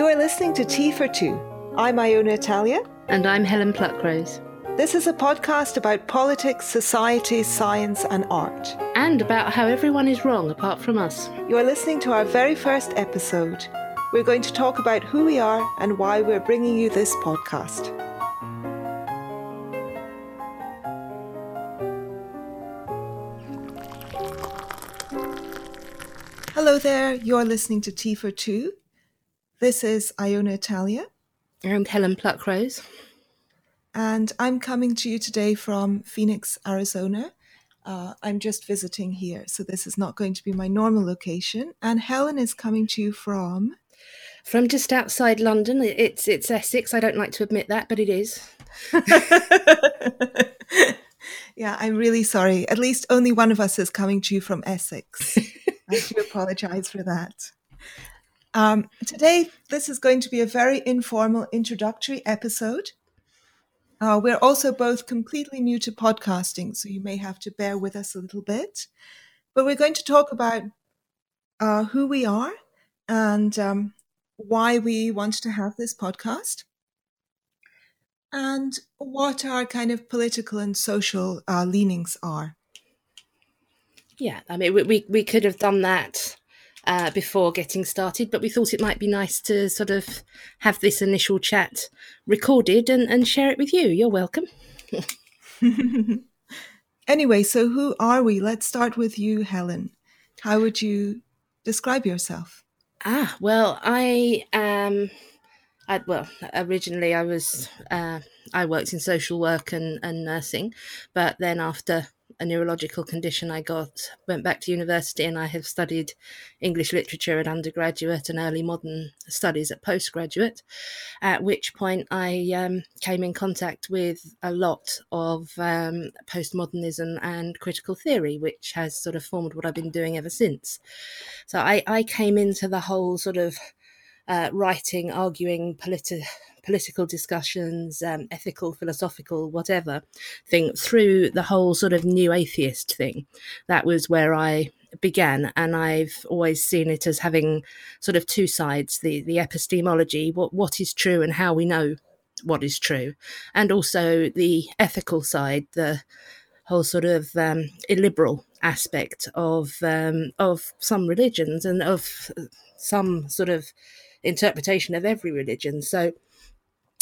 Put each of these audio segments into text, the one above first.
You are listening to Tea for Two. I'm Iona Italia. And I'm Helen Pluckrose. This is a podcast about politics, society, science, and art. And about how everyone is wrong apart from us. You are listening to our very first episode. We're going to talk about who we are and why we're bringing you this podcast. Hello there, you're listening to Tea for Two. This is Iona Italia. And Helen Pluckrose. And I'm coming to you today from Phoenix, Arizona. Uh, I'm just visiting here, so this is not going to be my normal location. And Helen is coming to you from. From just outside London. It's it's Essex. I don't like to admit that, but it is. yeah, I'm really sorry. At least only one of us is coming to you from Essex. I do apologize for that. Um, today, this is going to be a very informal introductory episode. Uh, we're also both completely new to podcasting, so you may have to bear with us a little bit. But we're going to talk about uh, who we are and um, why we want to have this podcast and what our kind of political and social uh, leanings are. Yeah, I mean, we, we could have done that uh, before getting started, but we thought it might be nice to sort of have this initial chat recorded and, and share it with you. You're welcome. anyway, so who are we? Let's start with you, Helen. How would you describe yourself? Ah, well, I am. I, well, originally I was uh, I worked in social work and, and nursing, but then after a neurological condition I got, went back to university, and I have studied English literature at undergraduate and early modern studies at postgraduate. At which point I um, came in contact with a lot of um, postmodernism and critical theory, which has sort of formed what I've been doing ever since. So I, I came into the whole sort of uh, writing, arguing, politi- political discussions, um, ethical, philosophical, whatever thing through the whole sort of new atheist thing. That was where I began and I've always seen it as having sort of two sides the the epistemology what what is true and how we know what is true and also the ethical side the whole sort of um, illiberal aspect of um, of some religions and of some sort of interpretation of every religion. So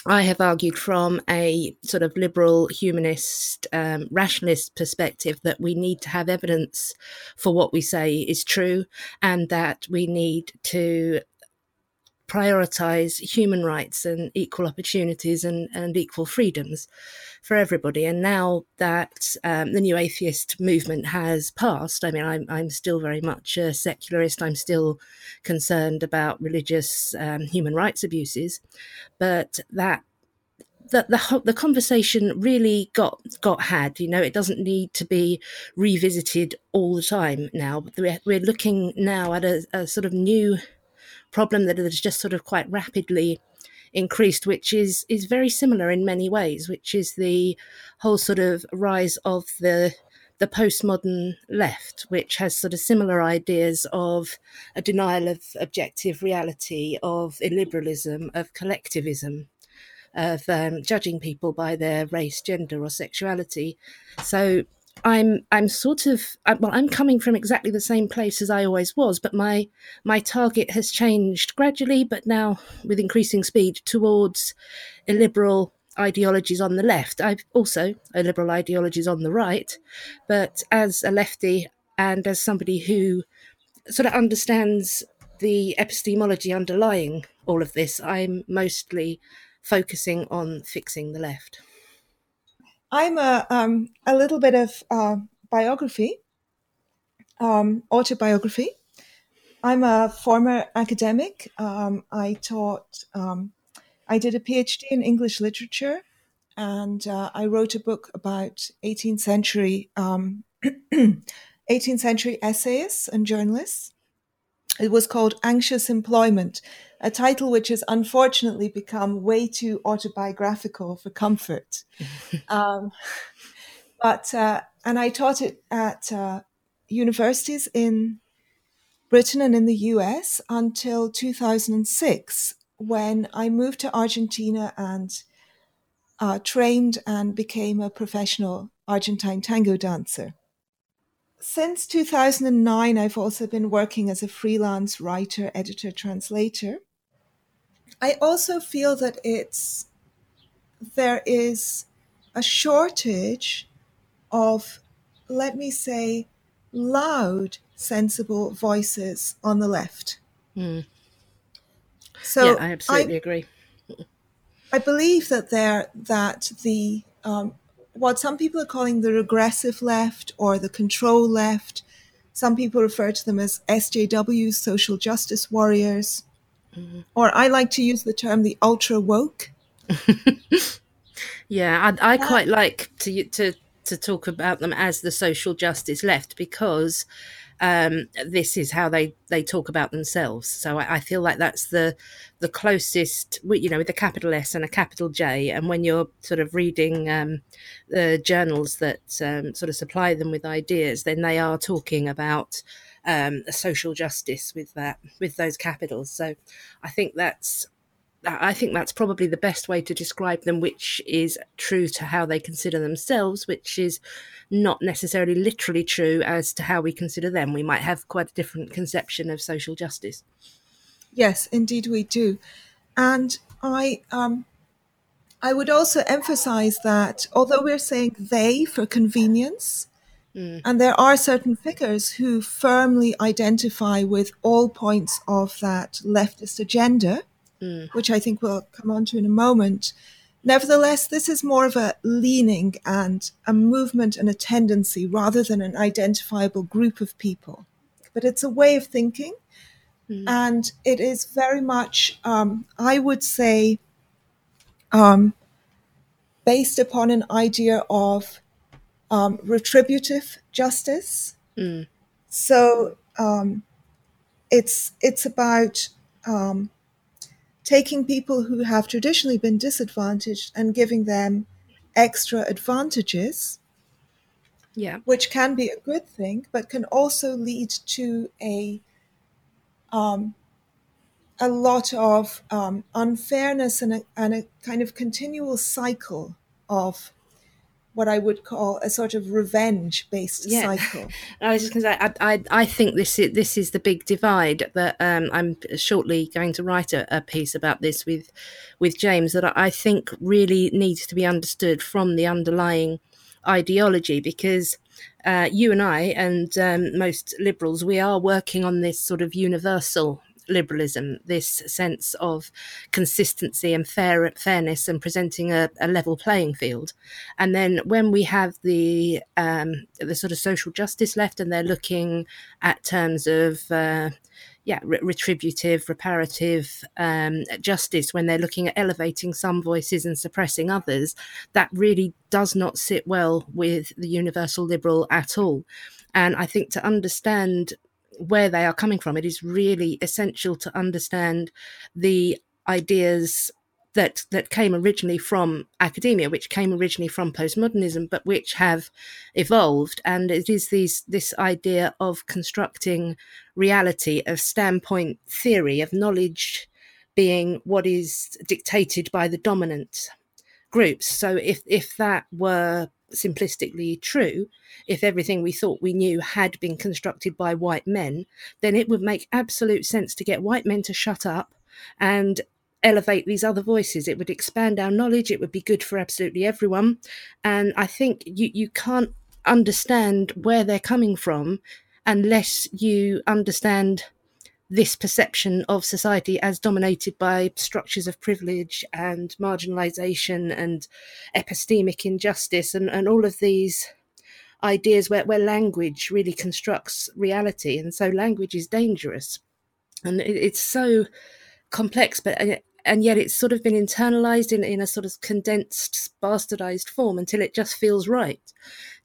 I have argued from a sort of liberal, humanist, um, rationalist perspective that we need to have evidence for what we say is true and that we need to prioritize human rights and equal opportunities and, and equal freedoms for everybody. And now that um, the new atheist movement has passed, I mean, I'm, I'm still very much a secularist. I'm still concerned about religious um, human rights abuses, but that the, the the conversation really got got had. You know, it doesn't need to be revisited all the time now. We're, we're looking now at a, a sort of new problem that has just sort of quite rapidly increased, which is is very similar in many ways, which is the whole sort of rise of the the postmodern left, which has sort of similar ideas of a denial of objective reality, of illiberalism, of collectivism, of um, judging people by their race, gender, or sexuality. So I'm I'm sort of uh, well I'm coming from exactly the same place as I always was but my my target has changed gradually but now with increasing speed towards illiberal ideologies on the left. I've also illiberal ideologies on the right but as a lefty and as somebody who sort of understands the epistemology underlying all of this I'm mostly focusing on fixing the left I'm a um, a little bit of uh, biography, um, autobiography. I'm a former academic. Um, I taught. Um, I did a PhD in English literature, and uh, I wrote a book about 18th century 18th um, century essayists and journalists. It was called Anxious Employment, a title which has unfortunately become way too autobiographical for comfort. um, but uh, and I taught it at uh, universities in Britain and in the US until 2006, when I moved to Argentina and uh, trained and became a professional Argentine tango dancer. Since 2009, I've also been working as a freelance writer, editor, translator. I also feel that it's there is a shortage of, let me say, loud, sensible voices on the left. Mm. So yeah, I absolutely I, agree. I believe that there that the um, what some people are calling the regressive left or the control left. Some people refer to them as SJWs, social justice warriors, mm-hmm. or I like to use the term the ultra woke. yeah, I, I quite like to to to talk about them as the social justice left because um, this is how they they talk about themselves. So I, I, feel like that's the the closest, you know, with a capital S and a capital J. And when you're sort of reading um, the journals that um, sort of supply them with ideas, then they are talking about um, social justice with that with those capitals. So I think that's I think that's probably the best way to describe them, which is true to how they consider themselves, which is not necessarily literally true as to how we consider them. We might have quite a different conception of social justice. Yes, indeed, we do. And I, um, I would also emphasize that although we're saying they for convenience, mm. and there are certain figures who firmly identify with all points of that leftist agenda mm. which I think we'll come on to in a moment. Nevertheless, this is more of a leaning and a movement and a tendency rather than an identifiable group of people. But it's a way of thinking. Mm. And it is very much, um, I would say, um, based upon an idea of um, retributive justice. Mm. So um, it's it's about um, taking people who have traditionally been disadvantaged and giving them extra advantages. Yeah. Which can be a good thing, but can also lead to a um, a lot of um, unfairness and a, and a kind of continual cycle of what I would call a sort of revenge based yeah. cycle. I was just going to say, I, I, I, think this is, this is the big divide that um, I'm shortly going to write a, a, piece about this with, with James that I think really needs to be understood from the underlying ideology because uh, you and I and um, most liberals, we are working on this sort of universal liberalism, this sense of consistency and fair fairness and presenting a, a level playing field. And then when we have the um, the sort of social justice left, and they're looking at terms of uh, yeah, retributive, reparative um, justice when they're looking at elevating some voices and suppressing others, that really does not sit well with the universal liberal at all. And I think to understand where they are coming from. It is really essential to understand the ideas that that came originally from academia, which came originally from postmodernism, but which have evolved. And it is these this idea of constructing reality, of standpoint theory, of knowledge being what is dictated by the dominant groups. So if if that were simplistically true, if everything we thought we knew had been constructed by white men, then it would make absolute sense to get white men to shut up and elevate these other voices. It would expand our knowledge. It would be good for absolutely everyone. And I think you, you can't understand where they're coming from unless you understand this perception of society as dominated by structures of privilege and marginalization and epistemic injustice and, and all of these ideas where, where language really constructs reality. And so language is dangerous. And it, it's so complex, but uh, and yet it's sort of been internalized in, in a sort of condensed, bastardized form until it just feels right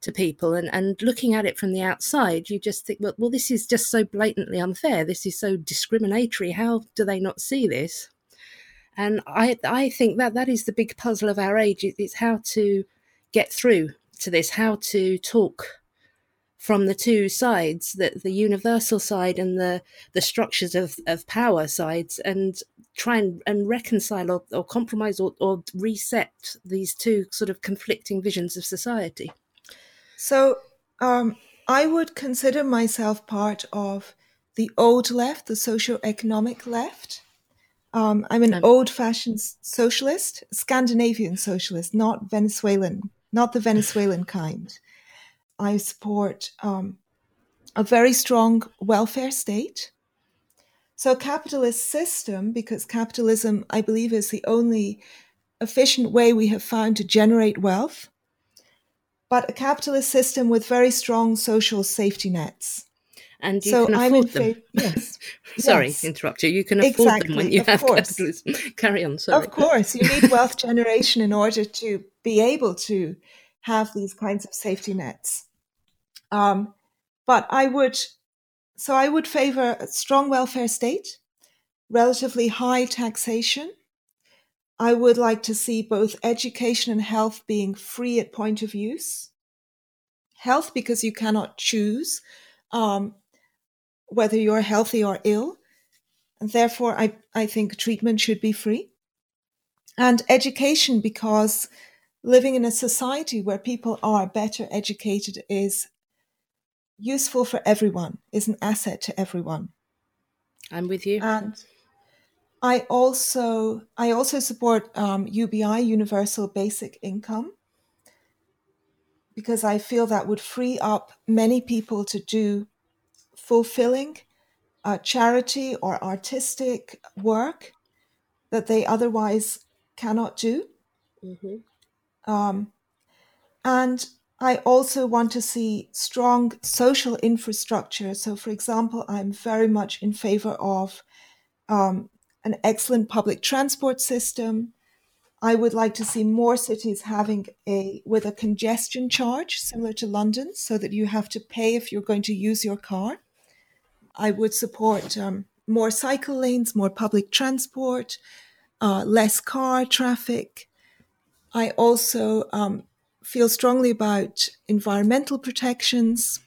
to people. And, and looking at it from the outside, you just think, well, well, this is just so blatantly unfair. This is so discriminatory. How do they not see this? And I, I think that that is the big puzzle of our age. It's how to get through to this, how to talk from the two sides, that the universal side and the the structures of, of power sides, and try and, and reconcile or, or compromise or, or reset these two sort of conflicting visions of society. So um, I would consider myself part of the old left, the socio-economic left. Um, I'm an um, old-fashioned socialist, Scandinavian socialist, not Venezuelan, not the Venezuelan kind. I support um, a very strong welfare state. So, capitalist system, because capitalism, I believe, is the only efficient way we have found to generate wealth, but a capitalist system with very strong social safety nets and you so can afford them. yes. sorry, yes. interrupt you. You can afford exactly, them when you have course. capitalism. Carry on. Sorry. Of course, you need wealth generation in order to be able to have these kinds of safety nets. Um, but I would, so I would favor a strong welfare state, relatively high taxation. I would like to see both education and health being free at point of use. Health because you cannot choose. Um, whether you're healthy or ill. And therefore, I, I think treatment should be free. And education, because living in a society where people are better educated is useful for everyone, is an asset to everyone. I'm with you. And I also I also support um, UBI, Universal Basic Income, because I feel that would free up many people to do fulfilling uh, charity or artistic work that they otherwise cannot do. Mm-hmm. Um, and I also want to see strong social infrastructure. So, for example, I'm very much in favor of um, an excellent public transport system. I would like to see more cities having a with a congestion charge similar to London, so that you have to pay if you're going to use your car. I would support um, more cycle lanes, more public transport, uh, less car traffic. I also um, feel strongly about environmental protections,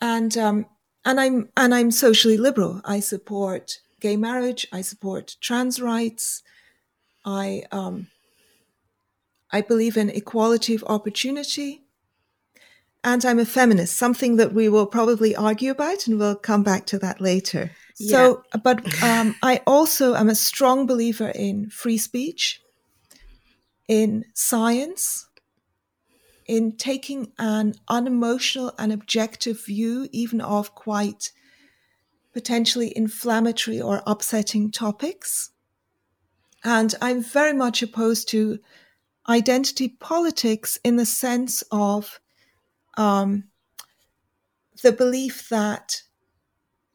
and um, and I'm and I'm socially liberal. I support gay marriage. I support trans rights. I um, I believe in equality of opportunity and I'm a feminist, something that we will probably argue about, and we'll come back to that later. Yeah. So, but um, I also am a strong believer in free speech, in science, in taking an unemotional and objective view, even of quite potentially inflammatory or upsetting topics. And I'm very much opposed to identity politics in the sense of um, the belief that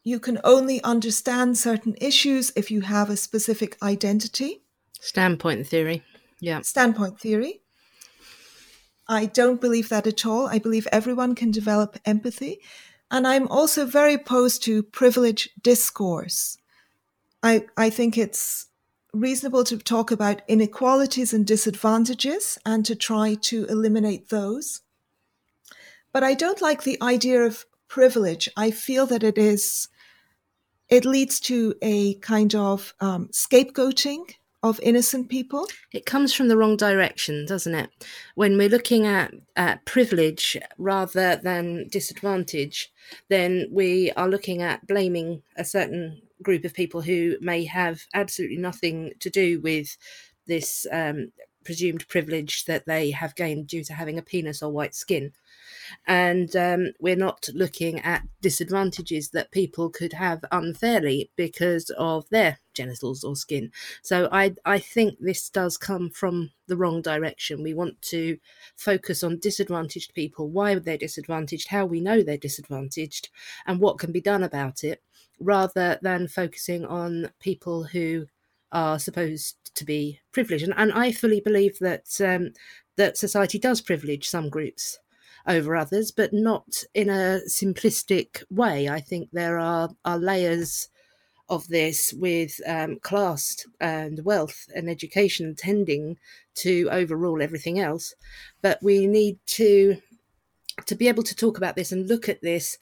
you can only understand certain issues if you have a specific identity. Standpoint theory. Yeah. Standpoint theory. I don't believe that at all. I believe everyone can develop empathy. And I'm also very opposed to privilege discourse. I, I think it's reasonable to talk about inequalities and disadvantages and to try to eliminate those. But I don't like the idea of privilege. I feel that it is, it leads to a kind of um, scapegoating of innocent people. It comes from the wrong direction, doesn't it? When we're looking at, at privilege rather than disadvantage, then we are looking at blaming a certain group of people who may have absolutely nothing to do with this um, presumed privilege that they have gained due to having a penis or white skin and um, we're not looking at disadvantages that people could have unfairly because of their genitals or skin. So I I think this does come from the wrong direction. We want to focus on disadvantaged people, why they're disadvantaged, how we know they're disadvantaged, and what can be done about it, rather than focusing on people who are supposed to be privileged. And, and I fully believe that um, that society does privilege some groups over others, but not in a simplistic way. I think there are, are layers of this with um, class and wealth and education tending to overrule everything else. But we need to to be able to talk about this and look at this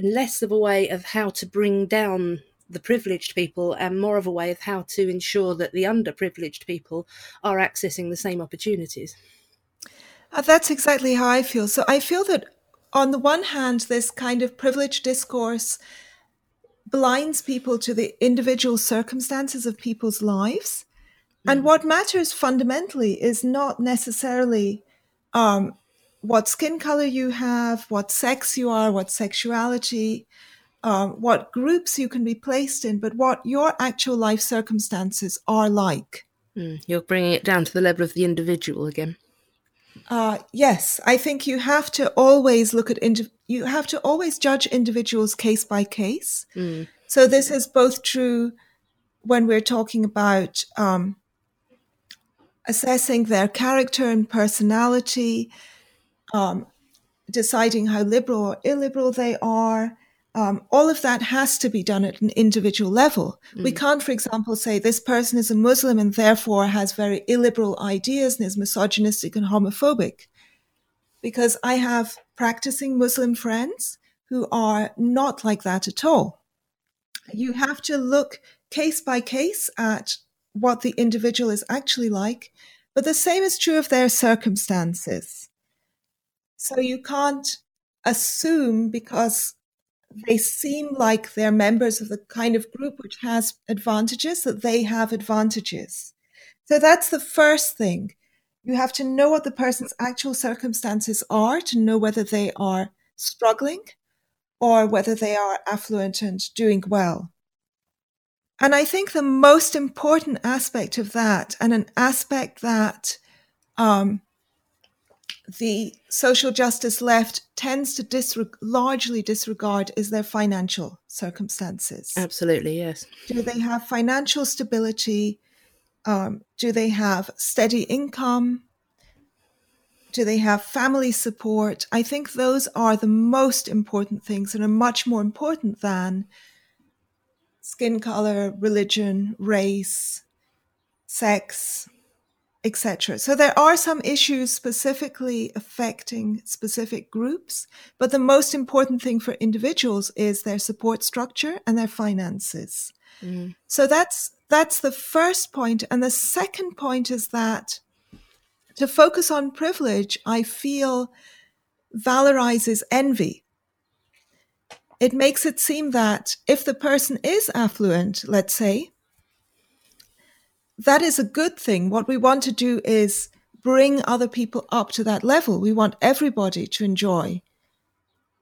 less of a way of how to bring down the privileged people and more of a way of how to ensure that the underprivileged people are accessing the same opportunities. Uh, that's exactly how I feel. So I feel that on the one hand, this kind of privileged discourse blinds people to the individual circumstances of people's lives. Mm. And what matters fundamentally is not necessarily um, what skin color you have, what sex you are, what sexuality, um, what groups you can be placed in, but what your actual life circumstances are like. Mm, you're bringing it down to the level of the individual again. Uh, yes, I think you have to always look at indi- you have to always judge individuals case by case. Mm. So this is both true when we're talking about um, assessing their character and personality, um, deciding how liberal or illiberal they are. Um, all of that has to be done at an individual level. Mm. We can't, for example, say this person is a Muslim and therefore has very illiberal ideas and is misogynistic and homophobic. Because I have practicing Muslim friends who are not like that at all. You have to look case by case at what the individual is actually like, but the same is true of their circumstances. So you can't assume because they seem like they're members of the kind of group which has advantages that they have advantages. So that's the first thing. You have to know what the person's actual circumstances are to know whether they are struggling or whether they are affluent and doing well. And I think the most important aspect of that, and an aspect that um, the social justice left tends to disre- largely disregard is their financial circumstances. Absolutely, yes. Do they have financial stability? Um, do they have steady income? Do they have family support? I think those are the most important things and are much more important than skin color, religion, race, sex, etc. So there are some issues specifically affecting specific groups, but the most important thing for individuals is their support structure and their finances. Mm. So that's that's the first point and the second point is that to focus on privilege, I feel valorizes envy. It makes it seem that if the person is affluent, let's say, that is a good thing. What we want to do is bring other people up to that level. We want everybody to enjoy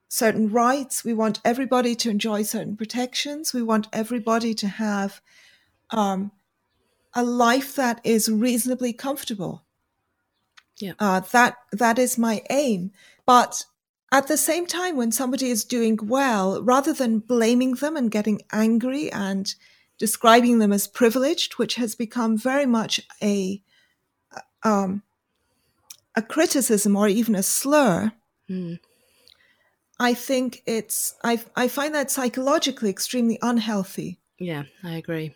certain rights. We want everybody to enjoy certain protections. We want everybody to have um, a life that is reasonably comfortable. Yeah. Uh, that that is my aim. But at the same time, when somebody is doing well, rather than blaming them and getting angry and describing them as privileged, which has become very much a um, a criticism or even a slur. Mm. I think it's I I find that psychologically extremely unhealthy. Yeah, I agree.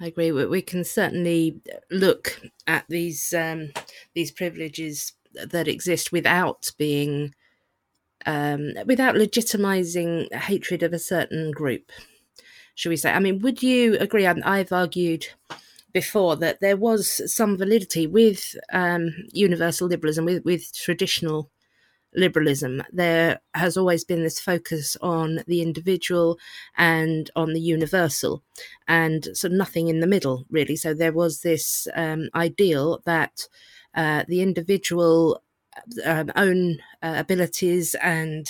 I agree. We we can certainly look at these um, these privileges that exist without being um, without legitimizing hatred of a certain group should we say? I mean, would you agree? I've argued before that there was some validity with um, universal liberalism, with, with traditional liberalism. There has always been this focus on the individual and on the universal, and so nothing in the middle, really. So there was this um, ideal that uh, the individual um, own uh, abilities and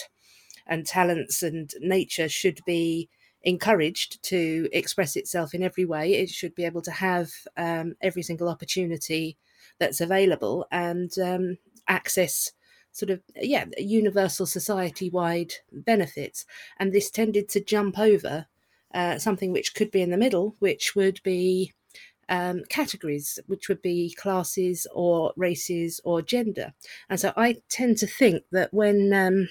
and talents and nature should be encouraged to express itself in every way. It should be able to have um, every single opportunity that's available and um, access sort of yeah universal society wide benefits and this tended to jump over uh, something which could be in the middle which would be um, categories which would be classes or races or gender and so i tend to think that when um,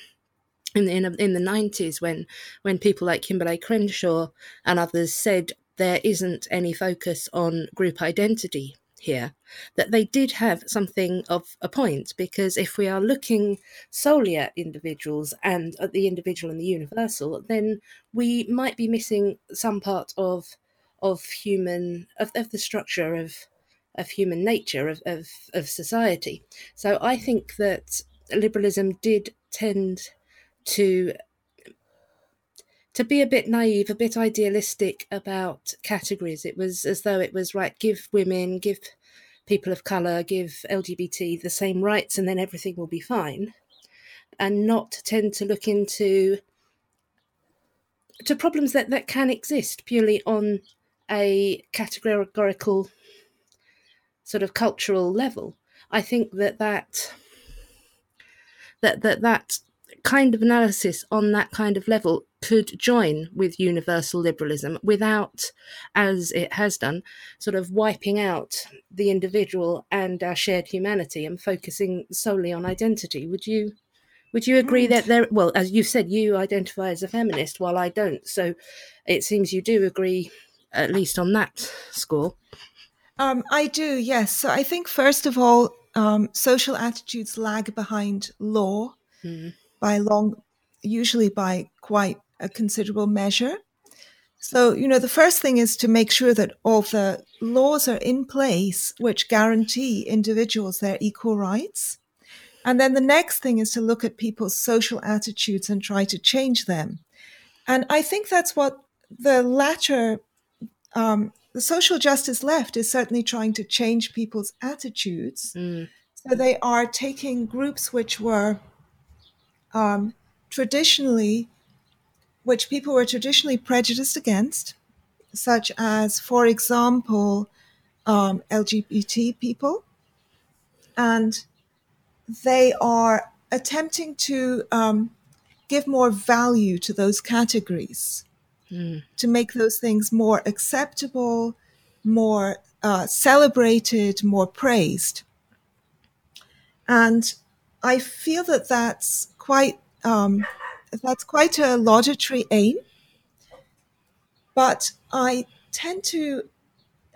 in the, in, in the 90s when when people like Kimberlé Crenshaw and others said there isn't any focus on group identity here that they did have something of a point because if we are looking solely at individuals and at the individual and the universal then we might be missing some part of of human of, of the structure of of human nature of, of of society. So i think that liberalism did tend to to be a bit naive, a bit idealistic about categories. It was as though it was right, give women, give people of colour, give LGBT the same rights, and then everything will be fine, and not tend to look into to problems that, that can exist purely on a categorical sort of cultural level. I think that that that that that kind of analysis on that kind of level could join with universal liberalism without, as it has done, sort of wiping out the individual and our shared humanity and focusing solely on identity. Would you? Would you agree that there? Well, as you said, you identify as a feminist, while I don't. So, it seems you do agree, at least on that score. Um, I do, yes. So I think first of all, um, social attitudes lag behind law mm. By long, usually by quite a considerable measure. So, you know, the first thing is to make sure that all the laws are in place which guarantee individuals their equal rights. And then the next thing is to look at people's social attitudes and try to change them. And I think that's what the latter, um, the social justice left is certainly trying to change people's attitudes. Mm. So they are taking groups which were um, traditionally which people were traditionally prejudiced against, such as, for example, um, LGBT people. And they are attempting to um, give more value to those categories, mm. to make those things more acceptable, more uh, celebrated, more praised. And I feel that that's quite um, that's quite a laudatory aim, but I tend to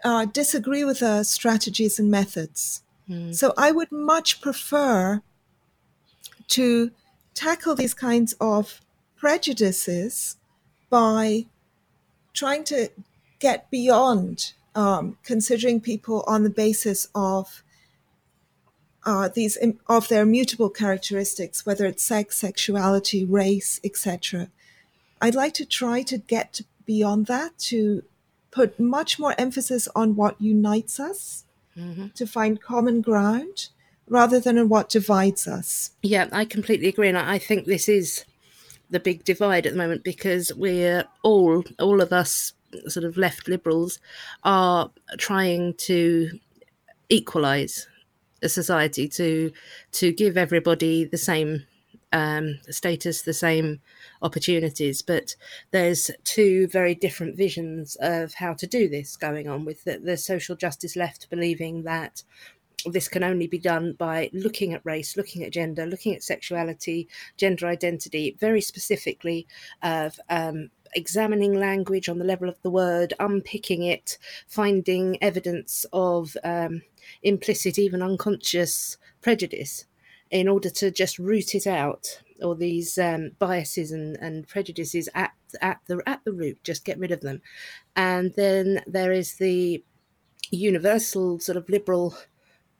uh, disagree with the strategies and methods. Mm. So I would much prefer to tackle these kinds of prejudices by trying to get beyond um, considering people on the basis of uh, these of their mutable characteristics, whether it's sex, sexuality, race, etc. I'd like to try to get beyond that to put much more emphasis on what unites us, mm-hmm. to find common ground, rather than on what divides us. Yeah, I completely agree, and I think this is the big divide at the moment because we're all, all of us, sort of left liberals, are trying to equalize a society to to give everybody the same um, status, the same opportunities. But there's two very different visions of how to do this going on. With the, the social justice left believing that this can only be done by looking at race, looking at gender, looking at sexuality, gender identity, very specifically of um, examining language on the level of the word, unpicking it, finding evidence of um, implicit, even unconscious prejudice in order to just root it out. Or these um, biases and, and prejudices at at the at the root just get rid of them. And then there is the universal sort of liberal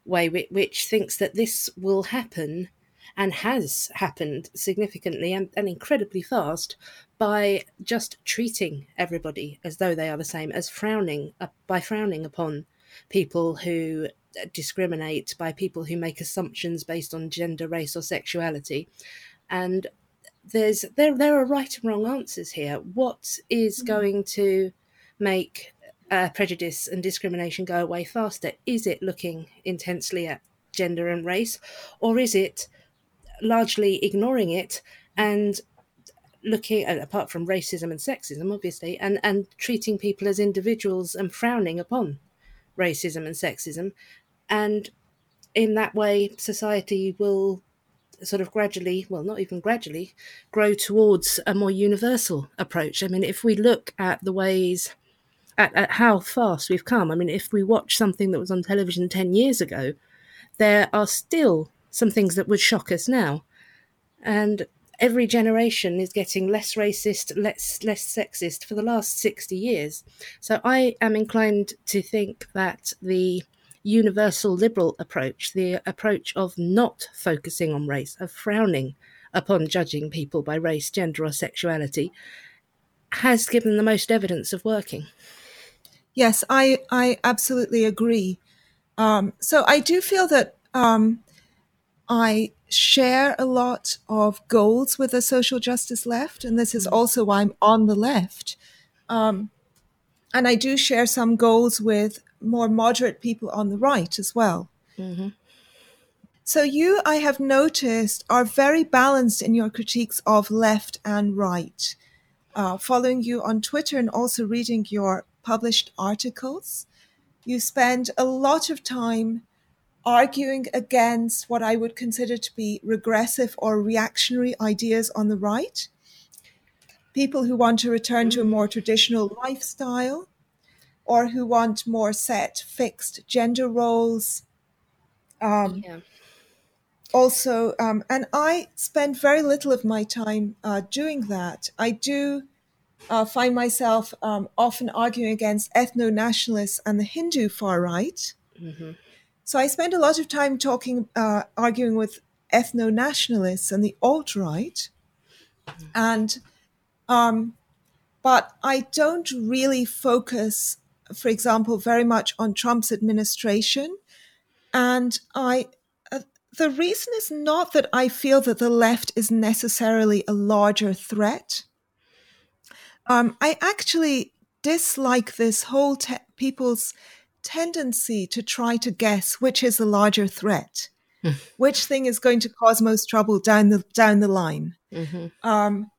way which, which thinks that this will happen and has happened significantly and, and incredibly fast by just treating everybody as though they are the same, as frowning uh, by frowning upon people who discriminate, by people who make assumptions based on gender, race, or sexuality, and there's there there are right and wrong answers here. What is mm. going to make uh, prejudice and discrimination go away faster? Is it looking intensely at gender and race, or is it largely ignoring it and looking at, apart from racism and sexism, obviously, and, and treating people as individuals and frowning upon racism and sexism. And in that way, society will sort of gradually, well, not even gradually, grow towards a more universal approach. I mean, if we look at the ways at, at how fast we've come. I mean, if we watch something that was on television 10 years ago, there are still some things that would shock us now. And every generation is getting less racist, less less sexist for the last 60 years. So I am inclined to think that the universal liberal approach, the approach of not focusing on race, of frowning upon judging people by race, gender, or sexuality, has given the most evidence of working. Yes, I I absolutely agree. Um, so I do feel that um, I share a lot of goals with the social justice left, and this is also why I'm on the left. Um, and I do share some goals with more moderate people on the right as well. Mm-hmm. So, you, I have noticed, are very balanced in your critiques of left and right. Uh, following you on Twitter and also reading your published articles, you spend a lot of time arguing against what I would consider to be regressive or reactionary ideas on the right. People who want to return to a more traditional lifestyle or who want more set, fixed gender roles. Um, yeah. Also, um, and I spend very little of my time uh, doing that. I do uh, find myself um, often arguing against ethno nationalists and the Hindu far right. Mm-hmm. So I spend a lot of time talking, uh, arguing with ethno nationalists and the alt right. And, um, but I don't really focus, for example, very much on Trump's administration. And I, uh, the reason is not that I feel that the left is necessarily a larger threat. Um, I actually dislike this whole te- people's tendency to try to guess which is the larger threat, which thing is going to cause most trouble down the down the line, mm-hmm. um,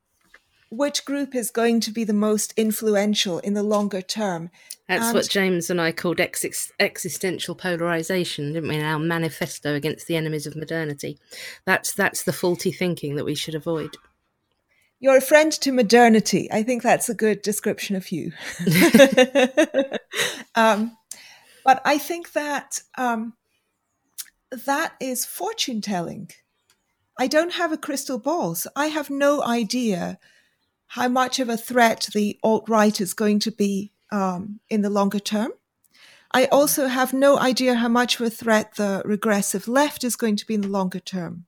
which group is going to be the most influential in the longer term. That's and what James and I called ex- existential polarization, didn't we? Our manifesto against the enemies of modernity. That's that's the faulty thinking that we should avoid. You're a friend to modernity. I think that's a good description of you. um, but I think that um, that is fortune telling. I don't have a crystal ball, so I have no idea how much of a threat the alt right is going to be um, in the longer term. I also have no idea how much of a threat the regressive left is going to be in the longer term.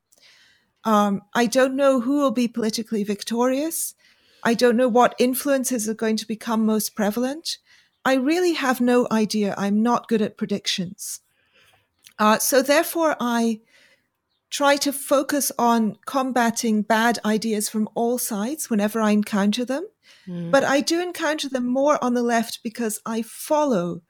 Um, I don't know who will be politically victorious. I don't know what influences are going to become most prevalent. I really have no idea. I'm not good at predictions. Uh, so, therefore, I try to focus on combating bad ideas from all sides whenever I encounter them. Mm. But I do encounter them more on the left because I follow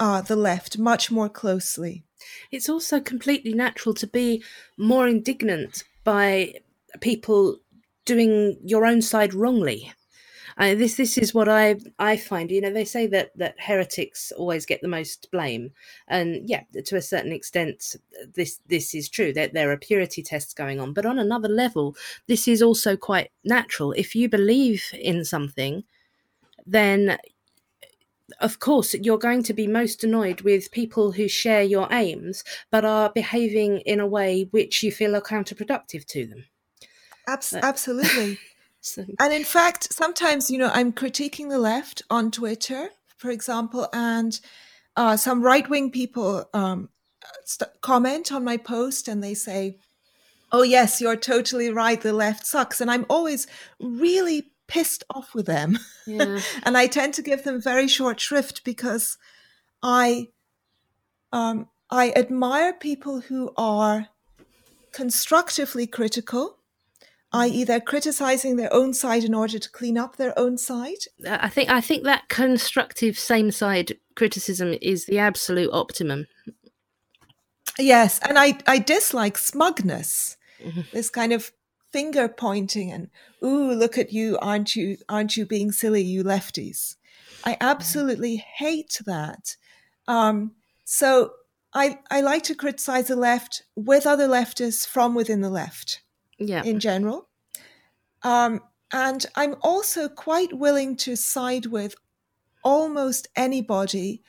uh, the left much more closely. It's also completely natural to be more indignant by people doing your own side wrongly. Uh, this this is what I I find. You know, they say that that heretics always get the most blame, and yeah, to a certain extent, this this is true. That there, there are purity tests going on, but on another level, this is also quite natural. If you believe in something, then of course, you're going to be most annoyed with people who share your aims but are behaving in a way which you feel are counterproductive to them. Abs- absolutely. So. And in fact, sometimes, you know, I'm critiquing the left on Twitter, for example, and uh, some right wing people um, st- comment on my post and they say, Oh, yes, you're totally right. The left sucks. And I'm always really pissed off with them. Yeah. and I tend to give them very short shrift because I um, I admire people who are constructively critical i.e., they're criticizing their own side in order to clean up their own side. I think I think that constructive same side criticism is the absolute optimum. Yes, and I I dislike smugness. Mm-hmm. This kind of finger pointing and ooh, look at you, aren't you aren't you being silly, you lefties? I absolutely hate that. Um, so I I like to criticize the left with other leftists from within the left yeah. in general. Um, and I'm also quite willing to side with almost anybody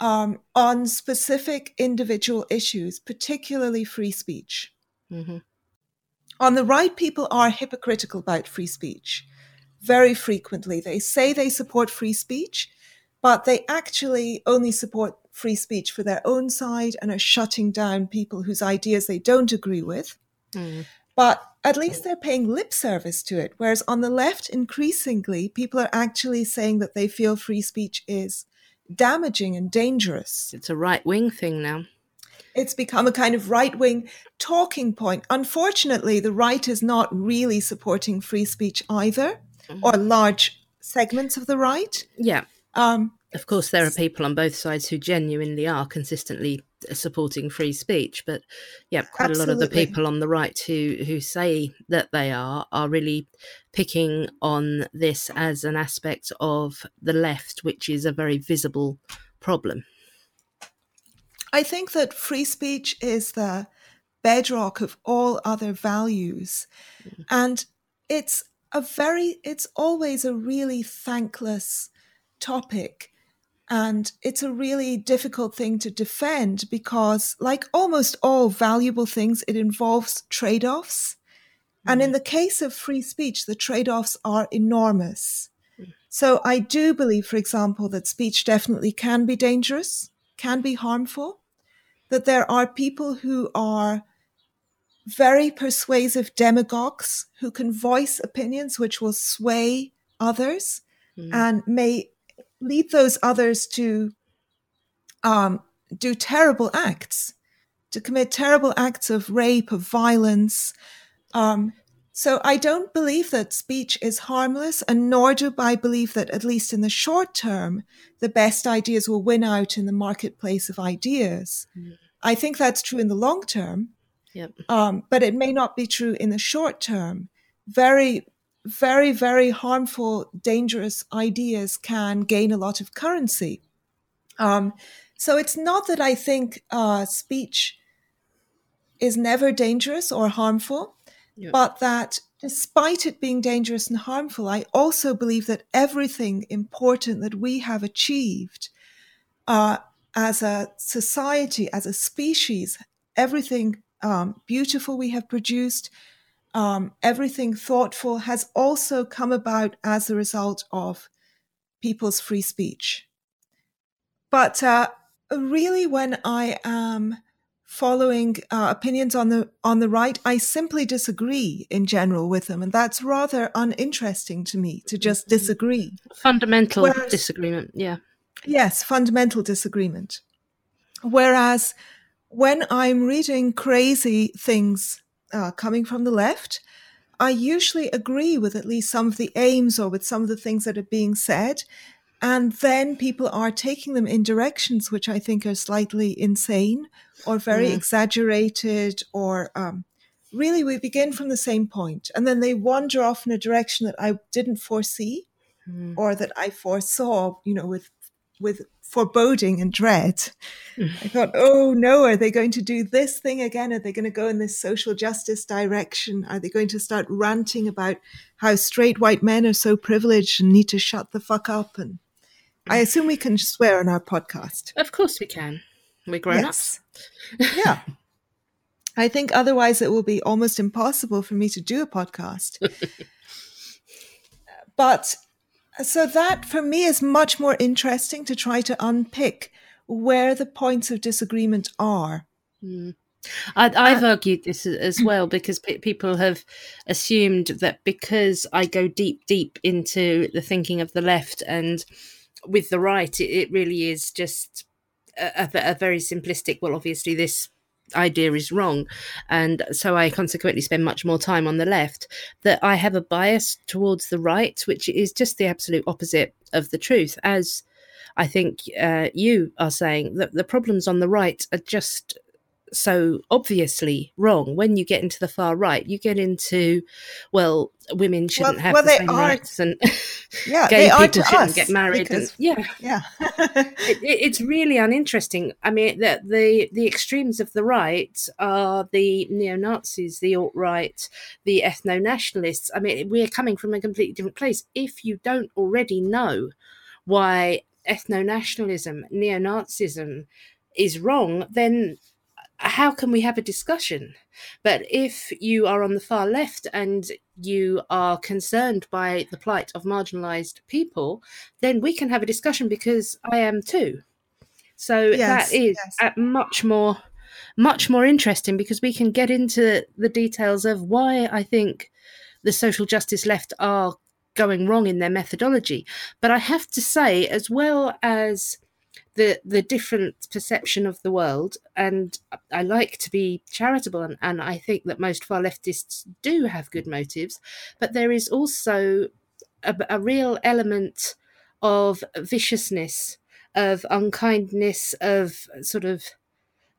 um, on specific individual issues, particularly free speech. Mm-hmm. On the right, people are hypocritical about free speech very frequently. They say they support free speech, but they actually only support free speech for their own side and are shutting down people whose ideas they don't agree with. Mm. But at least they're paying lip service to it. Whereas on the left, increasingly, people are actually saying that they feel free speech is damaging and dangerous. It's a right wing thing now. It's become a kind of right wing talking point. Unfortunately, the right is not really supporting free speech either, mm-hmm. or large segments of the right. Yeah. Um, of course, there are people on both sides who genuinely are consistently supporting free speech, but yeah, quite Absolutely. a lot of the people on the right who who say that they are are really picking on this as an aspect of the left, which is a very visible problem. I think that free speech is the bedrock of all other values, mm. and it's a very it's always a really thankless topic and it's a really difficult thing to defend because, like almost all valuable things, it involves trade offs. And in mm. the case of free speech, the trade offs are enormous. So I do believe, for example, that speech definitely can be dangerous, can be harmful, that there are people who are very persuasive demagogues who can voice opinions which will sway others mm. and may lead those others to um, do terrible acts, to commit terrible acts of rape, of violence. Um, so I don't believe that speech is harmless, and nor do I believe that, at least in the short term, the best ideas will win out in the marketplace of ideas. Mm. I think that's true in the long term, yep. um, but it may not be true in the short term. Very very, very harmful, dangerous ideas can gain a lot of currency. Um, so it's not that I think uh, speech is never dangerous or harmful, yeah. but that despite it being dangerous and harmful, I also believe that everything important that we have achieved uh, as a society, as a species, everything um, beautiful we have produced, um, everything thoughtful has also come about as a result of people's free speech. But uh, really, when I am following uh, opinions on the on the right, I simply disagree in general with them, and that's rather uninteresting to me to just mm-hmm. disagree. Fundamental Whereas, disagreement, yeah. Yes, fundamental disagreement. Whereas when I'm reading crazy things uh, coming from the left, I usually agree with at least some of the aims or with some of the things that are being said. And then people are taking them in directions which I think are slightly insane or very mm. exaggerated, or um, really we begin from the same point and then they wander off in a direction that I didn't foresee mm. or that I foresaw, you know, with with foreboding and dread. I thought, oh no, are they going to do this thing again? Are they going to go in this social justice direction? Are they going to start ranting about how straight white men are so privileged and need to shut the fuck up? And I assume we can swear on our podcast. Of course we can. We're grown yes. ups. yeah. I think otherwise it will be almost impossible for me to do a podcast. but so that for me is much more interesting to try to unpick where the points of disagreement are. Mm. I, have uh, argued this as well because people have assumed that because I go deep, deep into the thinking of the left and with the right, it, it really is just a, a, a very simplistic. Well, obviously, this idea is wrong. And so i consequently spend much more time on the left that i have a bias towards the right which is just the absolute opposite of the truth. As i think uh, you are saying that the problems on the right are just so obviously wrong. When you get into the far right, you get into, well, women shouldn't well, have well, the same are, rights, and yeah, gay people shouldn't get married. Because, and, yeah, yeah, it, it's really uninteresting. I mean, the, the the extremes of the right are the neo Nazis, the alt right, the ethno nationalists. I mean, we're coming from a completely different place. If you don't already know why ethno nationalism, neo Nazism is wrong, then how can we have a discussion? But if you are on the far left and you are concerned by the plight of marginalized people, then we can have a discussion because I am too. So yes, that is yes. much more much more interesting because we can get into the details of why I think the social justice left are going wrong in their methodology. But I have to say, as well as the the different perception of the world and i like to be charitable and, and i think that most far leftists do have good motives but there is also a, a real element of viciousness of unkindness of sort of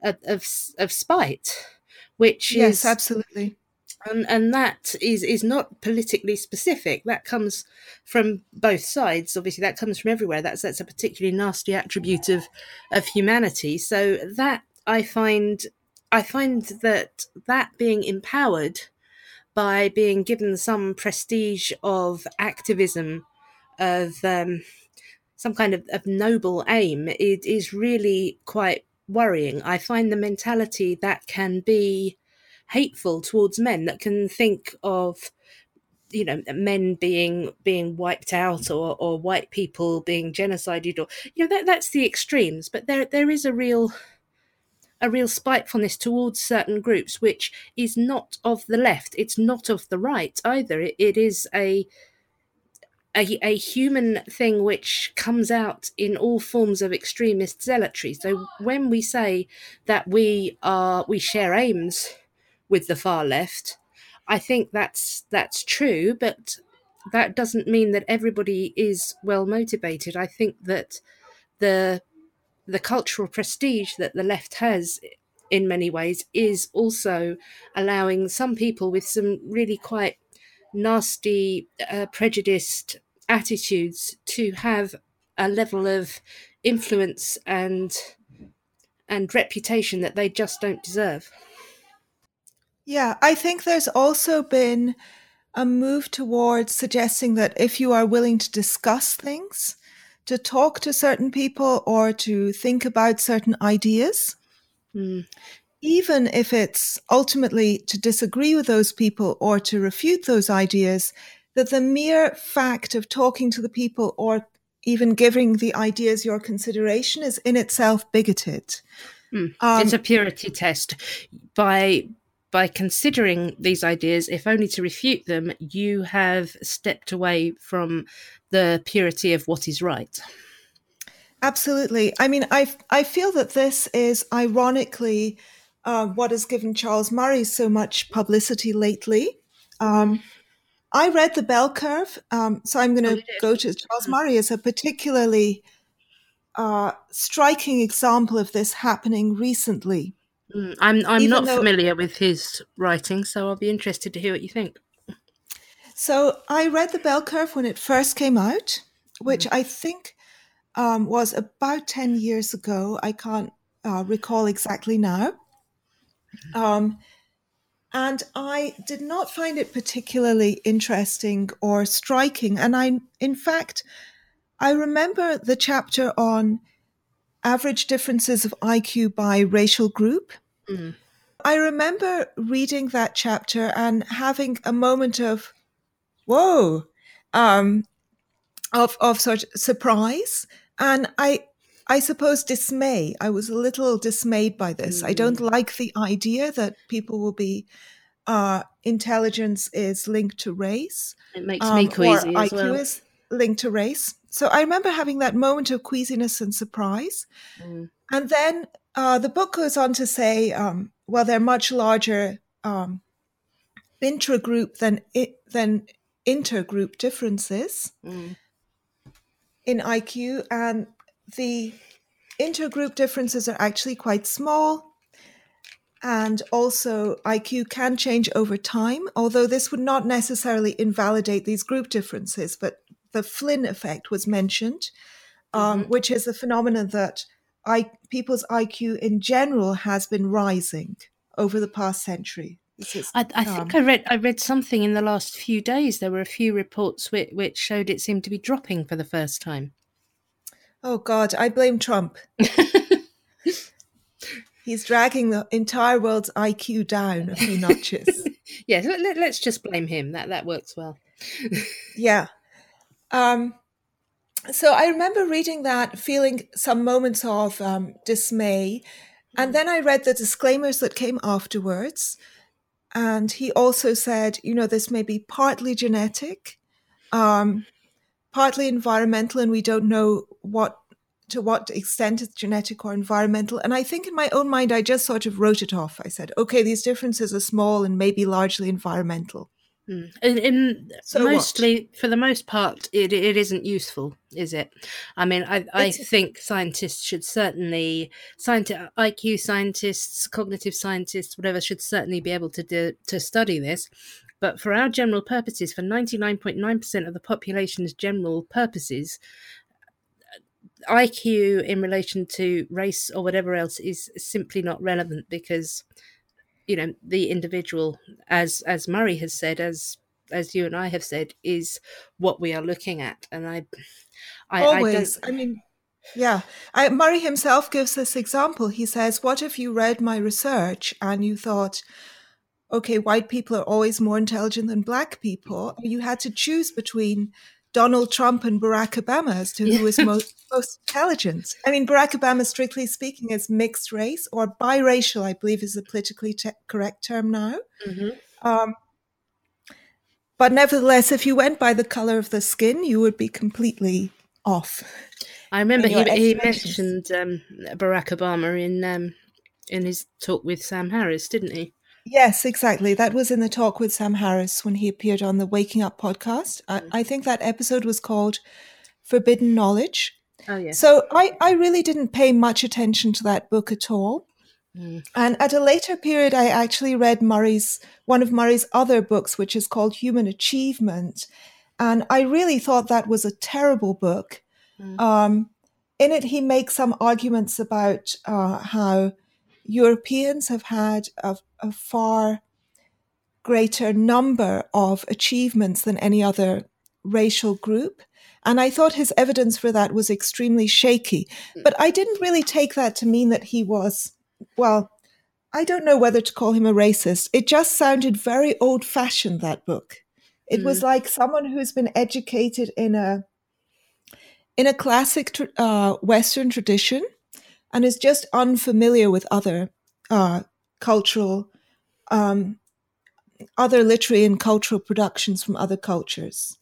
of of, of spite which yes, is absolutely and and that is is not politically specific. That comes from both sides. Obviously that comes from everywhere. That's that's a particularly nasty attribute of of humanity. So that i find i find that that being empowered by being given some prestige of activism of um, some kind of, of noble aim it is really quite worrying. I find the mentality that can be hateful towards men that can think of you know men being being wiped out or or white people being genocided or you know that that's the extremes. But there there is a real a real spitefulness towards certain groups which is not of the left. It's not of the right either. It, it is a a, a human thing which comes out in all forms of extremist zealotry. So when we say that we are we share aims with the far left. I think that's that's true, but that doesn't mean that everybody is well motivated. I think that the the cultural prestige that the left has in many ways is also allowing some people with some really quite nasty uh, prejudiced attitudes to have a level of influence and and reputation that they just don't deserve. Yeah, I think there's also been a move towards suggesting that if you are willing to discuss things, to talk to certain people, or to think about certain ideas, mm. even if it's ultimately to disagree with those people or to refute those ideas, that the mere fact of talking to the people or even giving the ideas your consideration is in itself bigoted. Mm. Um, it's a purity test. By by considering these ideas, if only to refute them, you have stepped away from the purity of what is right. Absolutely. I mean, I I feel that this is ironically uh, what has given Charles Murray so much publicity lately. Um, I read the bell curve, um, so I'm going to oh, go to Charles mm. Murray as a particularly uh, striking example of this happening recently. Mm, I'm I'm Even not though, familiar with his writing, so I'll be interested to hear what you think. So I read the bell curve when it first came out, which mm. I think um, was about ten years ago. I can't uh, recall exactly now. Um, and I did not find it particularly interesting or striking. And I, in fact, I remember the chapter on average differences of IQ by racial group. Mm. I remember reading that chapter and having a moment of, whoa, um, of of sort of surprise, and I, I suppose dismay. I was a little dismayed by this. Mm. I don't like the idea that people will be. Uh, intelligence is linked to race. It makes um, me queasy or IQ well. is linked to race. So I remember having that moment of queasiness and surprise. Mm. And then uh, the book goes on to say, um, well, they're much larger um, intragroup than it, than intergroup differences mm. in IQ, and the intergroup differences are actually quite small. And also, IQ can change over time, although this would not necessarily invalidate these group differences, but the Flynn effect was mentioned, um, mm-hmm. which is a phenomenon that I, people's IQ in general has been rising over the past century. Is, I, I um, think I read I read something in the last few days. There were a few reports which, which showed it seemed to be dropping for the first time. Oh God, I blame Trump. He's dragging the entire world's IQ down a few notches. yes, let, us just blame him. That that works well. yeah. Um, so I remember reading that, feeling some moments of um, dismay, and then I read the disclaimers that came afterwards. And he also said, you know, this may be partly genetic, um, partly environmental, and we don't know what to what extent it's genetic or environmental. And I think in my own mind, I just sort of wrote it off. I said, okay, these differences are small and maybe largely environmental. Mm. In, in so mostly, what? for the most part, it, it isn't useful, is it? I mean, I, I think scientists should certainly, scienti- IQ scientists, cognitive scientists, whatever, should certainly be able to do, to study this. But for our general purposes, for 99.9% of the population's general purposes, IQ in relation to race or whatever else is simply not relevant because you know the individual as as murray has said as as you and i have said is what we are looking at. And i i always. I, I mean yeah. I, murray himself gives this example. He says what if you read my research and you thought okay white people are always more intelligent than black people you had to choose between Donald Trump and Barack Obama as to who is most, most intelligent. I mean, Barack Obama, strictly speaking, is mixed race or biracial, I believe is the politically te- correct term now. Mm-hmm. Um, but nevertheless, if you went by the color of the skin, you would be completely off. I remember he, he mentioned um, Barack Obama in um, in his talk with Sam Harris, didn't he? Yes, exactly. That was in the talk with Sam Harris when he appeared on the Waking Up podcast. I, mm. I think that episode was called Forbidden Knowledge. Oh, yeah. So I, I really didn't pay much attention to that book at all. Mm. And at a later period, I actually read Murray's one of Murray's other books, which is called Human Achievement, and I really thought that was a terrible book. Mm. Um, in it, he makes some arguments about uh, how Europeans have had a, a far greater number of achievements than any other racial group. And I thought his evidence for that was extremely shaky. Hmm. But I didn't really take that to mean that he was, well, I don't know whether to call him a racist. It just sounded very old fashioned, that book. It mm. was hmm. like someone who's been educated in a in a classic uh, Western tradition and is just unfamiliar with other uh, cultural, um, other literary and cultural productions from other cultures.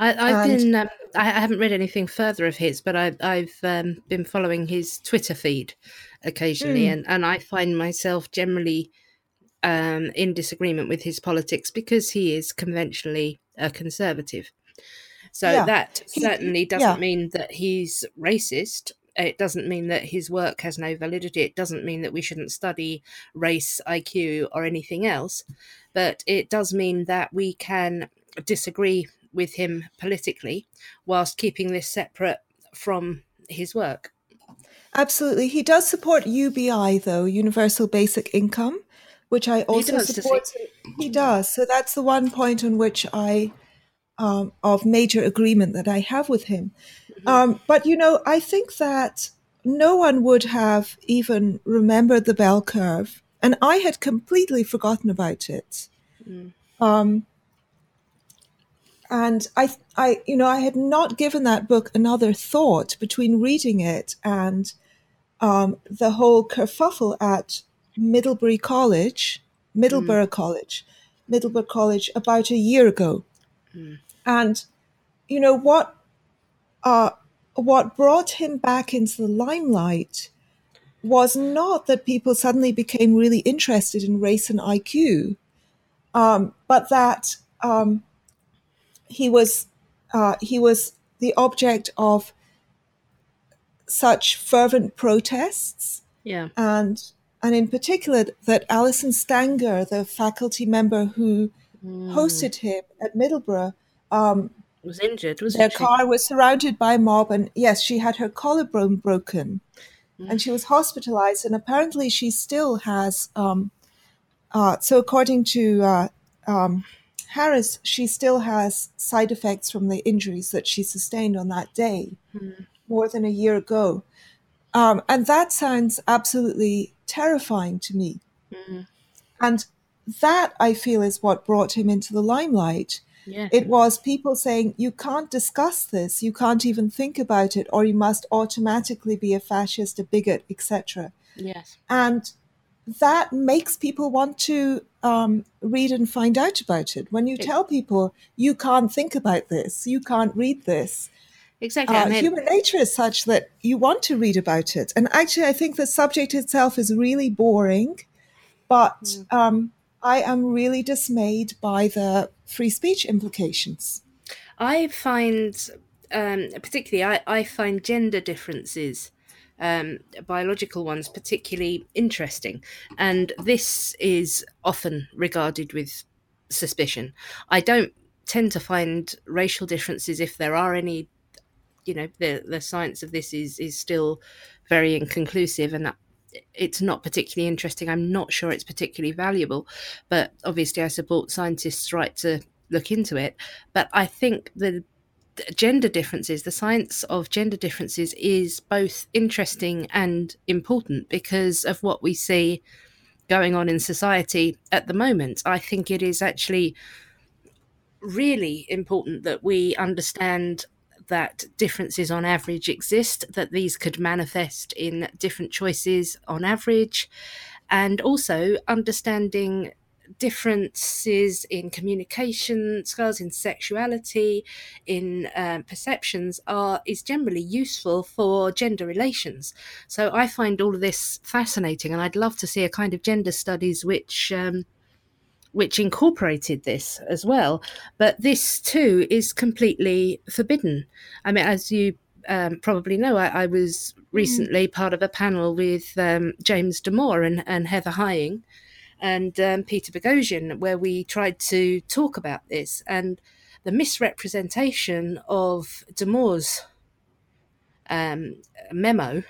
I, have been. Um, I haven't read anything further of his, but I, I've um, been following his Twitter feed occasionally, mm. and, and I find myself generally um, in disagreement with his politics because he is conventionally a conservative. So yeah. that certainly doesn't yeah. mean that he's racist it doesn't mean that his work has no validity. It doesn't mean that we shouldn't study race, IQ, or anything else. But it does mean that we can disagree with him politically whilst keeping this separate from his work. Absolutely. He does support UBI, though, Universal Basic Income, which I also he support. He does. So that's the one point on which I, um, of major agreement that I have with him. Um, but you know, I think that no one would have even remembered the bell curve, and I had completely forgotten about it. Mm. Um, and I, I, you know, I had not given that book another thought between reading it and um, the whole kerfuffle at Middlebury College, Middleborough mm. College, Middleborough College about a year ago. Mm. And, you know, what uh, what brought him back into the limelight was not that people suddenly became really interested in race and IQ, um, but that um, he was uh, he was the object of such fervent protests. Yeah, and and in particular that Alison Stanger, the faculty member who mm. hosted him at Middleborough, um, was injured, was Their car was surrounded by a mob, and yes, she had her collarbone broken, mm. and she was hospitalized. And apparently, she still has. Um, uh, so, according to uh, um, Harris, she still has side effects from the injuries that she sustained on that day. Mm. more than a year ago. Um, and that sounds absolutely terrifying to me. Mm-hmm. And that I feel is what brought him into the limelight. Yeah. It was people saying, you can't discuss this, you can't even think about it, or you must automatically be a fascist, a bigot, etc. Yes. And that makes people want to um, read and find out about it. When you it, tell people you can't think about this, you can't read this. Exactly. Uh, I mean, human nature is such that you want to read about it. And actually, I think the subject itself is really boring, but mm. um, I am really dismayed by the free speech implications. I find, um, particularly, I, I find gender differences um, biological ones particularly interesting. And this is often regarded with suspicion. I don't tend to find racial differences, if there are any, you know, the, the science of this is, is still very inconclusive and that it's not particularly interesting. I'm not sure it's particularly valuable, but obviously I support scientists' right to look into it. But I think the gender differences, the science of gender differences is both interesting and important because of what we see going on in society at the moment. I think it is actually really important that we understand that differences on average exist, that these could manifest in different choices on average, and also understanding differences in communication skills, in sexuality, in um, perceptions are is generally useful for gender relations. So I find all of this fascinating, and I'd love to see a kind of gender studies which. Um, which incorporated this as well, but this too is completely forbidden. I mean, as you um, probably know, I, I, was hmm. recently mm. part of a panel with um, James Damore and, and Heather Heying and um, Peter Boghossian, where we tried to talk about this and the misrepresentation of Damore's um, memo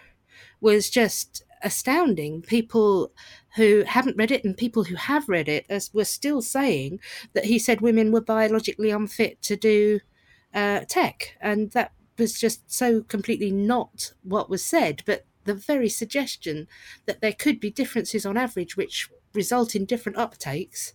was just astounding. People who haven't read it and people who have read it as were still saying that he said women were biologically unfit to do uh, tech, and that was just so completely not what was said. But the very suggestion that there could be differences on average, which result in different uptakes.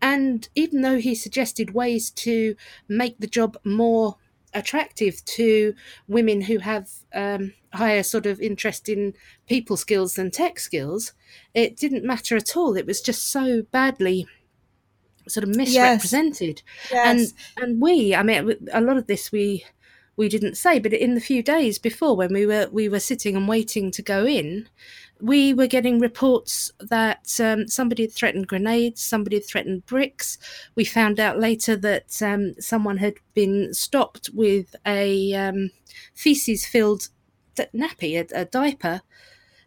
And even though he suggested ways to make the job more attractive to women who have um, higher sort of interest in people skills than tech skills, it didn't matter at all. It was just so badly sort of misrepresented. Yes. Yes. And and we, I mean, a lot of this we we didn't say, but in the few days before when we were we were sitting and waiting to go in, we were getting reports that um, somebody had threatened grenades, somebody had threatened bricks. We found out later that um, someone had been stopped with a um, feces filled nappy, a, a diaper.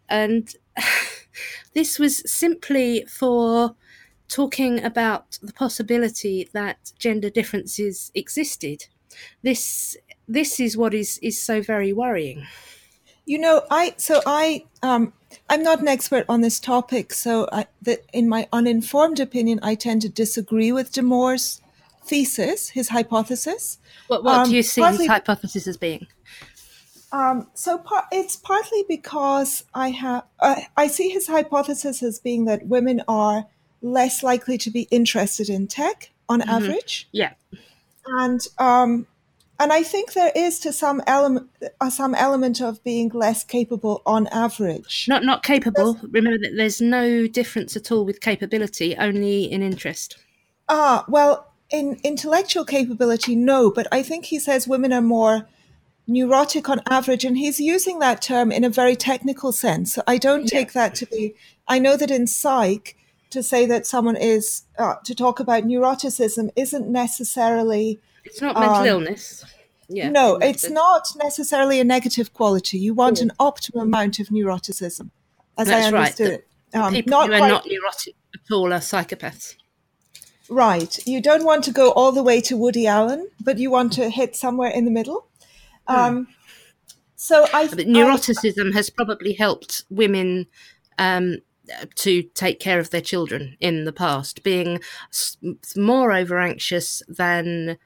And this was simply for talking about the possibility that gender differences existed. This this is what is is so very worrying. You know, I so I um, I'm not an expert on this topic, so I, the, in my uninformed opinion, I tend to disagree with Damore's thesis, his hypothesis. What, what um, do you see partly, his hypothesis as being? Um, so par- it's partly because I have uh, I see his hypothesis as being that women are less likely to be interested in tech on mm-hmm. average. Yeah, and um, and I think there is to some element uh, some element of being less capable on average. Not not capable. There's, Remember that there's no difference at all with capability, only in interest. Ah, well, in intellectual capability, no. But I think he says women are more neurotic on average, and he's using that term in a very technical sense. I don't yeah. take that to be. I know that in psych, to say that someone is uh, to talk about neuroticism isn't necessarily it's not mental um, illness. Yeah. No, it's not necessarily a negative quality. You want an optimum amount of neuroticism, as That's I understood right. it. Um, people not who are quite, not neurotic at all are psychopaths. Right. You don't want to go all the way to Woody Allen, but you want to hit somewhere in the middle. Hmm. Um, so I. But neuroticism I, has probably helped women um, to take care of their children in the past, being more over anxious than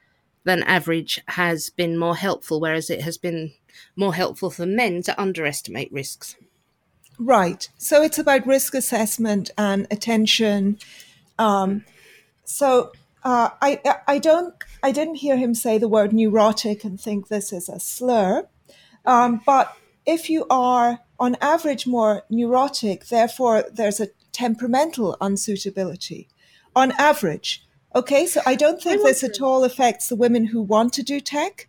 than average has been more helpful, whereas it has been more helpful for men to underestimate risks. Right. So it's about risk assessment and attention. Um, so uh, I I don't I didn't hear him say the word neurotic and think this is a slur, um, but if you are on average more neurotic, therefore there's a temperamental unsuitability. On average, okay. So I don't think I this at all affects the women who want to do tech,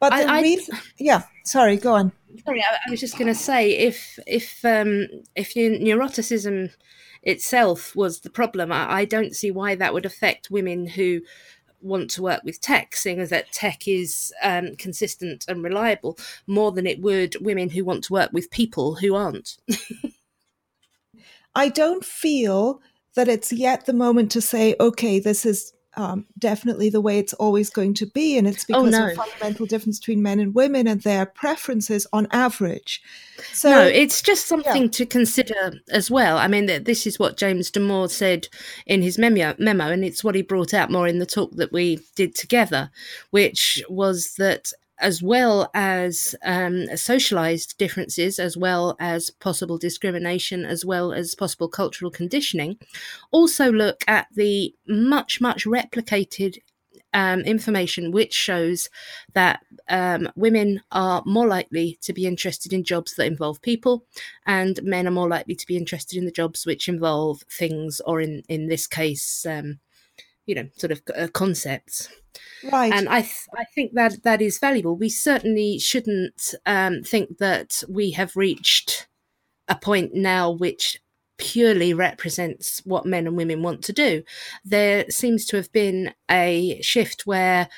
but the I, reason, yeah. Sorry, go on. Sorry, I, I was just going to say if if um, if your neuroticism itself was the problem, I, I don't see why that would affect women who want to work with tech, seeing as that tech is um, consistent and reliable more than it would women who want to work with people who aren't. I don't feel that it's yet the moment to say, okay, this is um, definitely the way it's always going to be. And it's oh, because oh, no. of fundamental difference between men and women and their preferences on average. So, no, it's just something yeah. to consider as well. I mean, this is what James Damore said in his memo, memo, and it's what he brought out more in the talk that we did together, which was that as well as um, socialized differences, as well as possible discrimination, as well as possible cultural conditioning, also look at the much, much replicated um, information which shows that um, women are more likely to be interested in jobs that involve people, and men are more likely to be interested in the jobs which involve things, or in in this case, um, you know, sort of uh, concepts. Right. And I, th- I think that that is valuable. We certainly shouldn't um, think that we have reached a point now which purely represents what men and women want to do. There seems to have been a shift where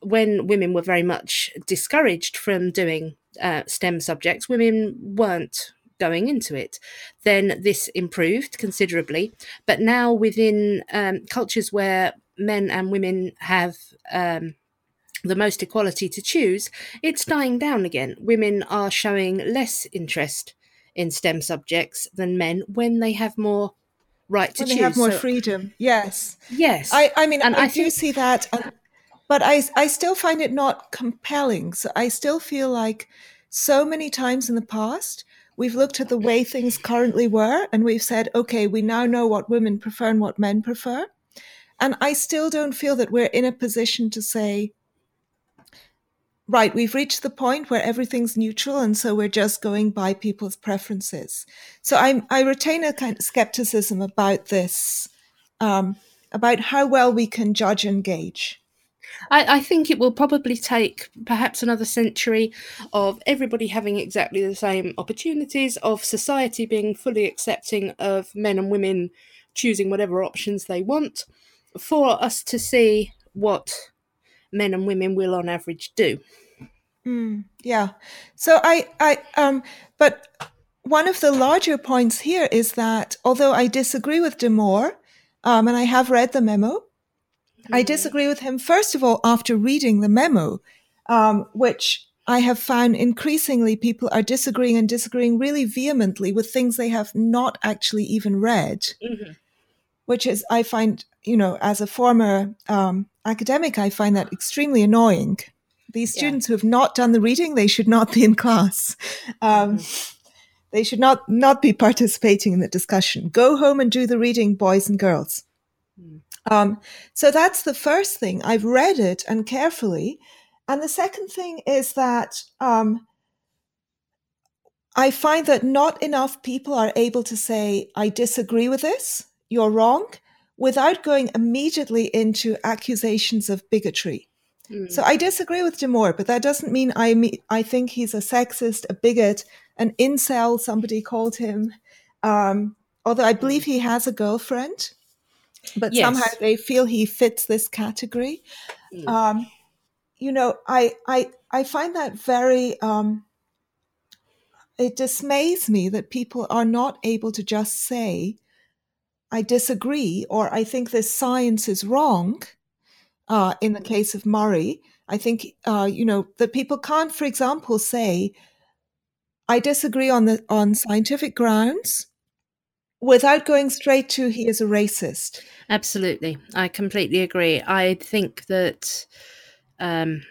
when women were very much discouraged from doing uh, STEM subjects, women weren't going into it. Then this improved considerably. But now, within um, cultures where men and women have um, the most equality to choose, it's dying down again. Women are showing less interest in STEM subjects than men when they have more right to when choose. They have more so, freedom. Yes. Yes. I, I mean, and I, I do think, see that, but I, I still find it not compelling. So I still feel like so many times in the past, we've looked at the way things currently were and we've said, okay, we now know what women prefer and what men prefer. And I still don't feel that we're in a position to say, right, we've reached the point where everything's neutral. And so we're just going by people's preferences. So I, I retain a kind of skepticism about this, um, about how well we can judge and gauge. I, I, think it will probably take perhaps another century of everybody having exactly the same opportunities, of society being fully accepting of men and women choosing whatever options they want, for us to see what men and women will on average do. Mm, yeah. So I, I, um, but one of the larger points here is that although I disagree with Damore, um, and I have read the memo, I disagree with him, first of all, after reading the memo, um, which I have found increasingly people are disagreeing and disagreeing really vehemently with things they have not actually even read. Mm-hmm which is I find you know as a former um, academic I find that extremely annoying. These students yeah. who have not done the reading, they should not be in class. Um, mm-hmm. They should not not be participating in the discussion. Go home and do the reading, boys and girls. Mm. Um, so that's the first thing. I've read it and carefully. And the second thing is that um, I find that not enough people are able to say, I disagree with this you're wrong without going immediately into accusations of bigotry. Mm. So I disagree with Damore, but that doesn't mean I me- I think he's a sexist, a bigot, an incel. Somebody called him. Um, although I believe he has a girlfriend, but yes. somehow they feel he fits this category. Mm. Um, you know, I I I find that very. Um, it dismays me that people are not able to just say, I disagree or I think this science is wrong. Uh, in the case of Murray, I think uh, you know that people can't, for example, say I disagree on the on scientific grounds without going straight to he is a racist. Absolutely, I completely agree. I think that um,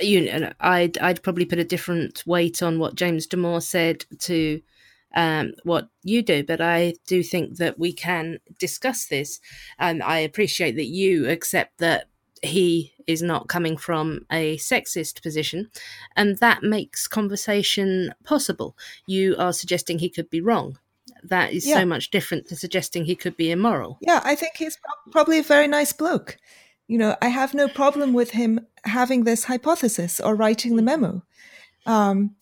you know, I'd I'd probably put a different weight on what James Damore said to um, what you do, but I do think that we can discuss this, and I appreciate that you accept that he is not coming from a sexist position, and that makes conversation possible. You are suggesting he could be wrong. That is yeah. so much different to suggesting he could be immoral. Yeah, I think he's probably a very nice bloke. You know, I have no problem with him having this hypothesis or writing the memo. Um,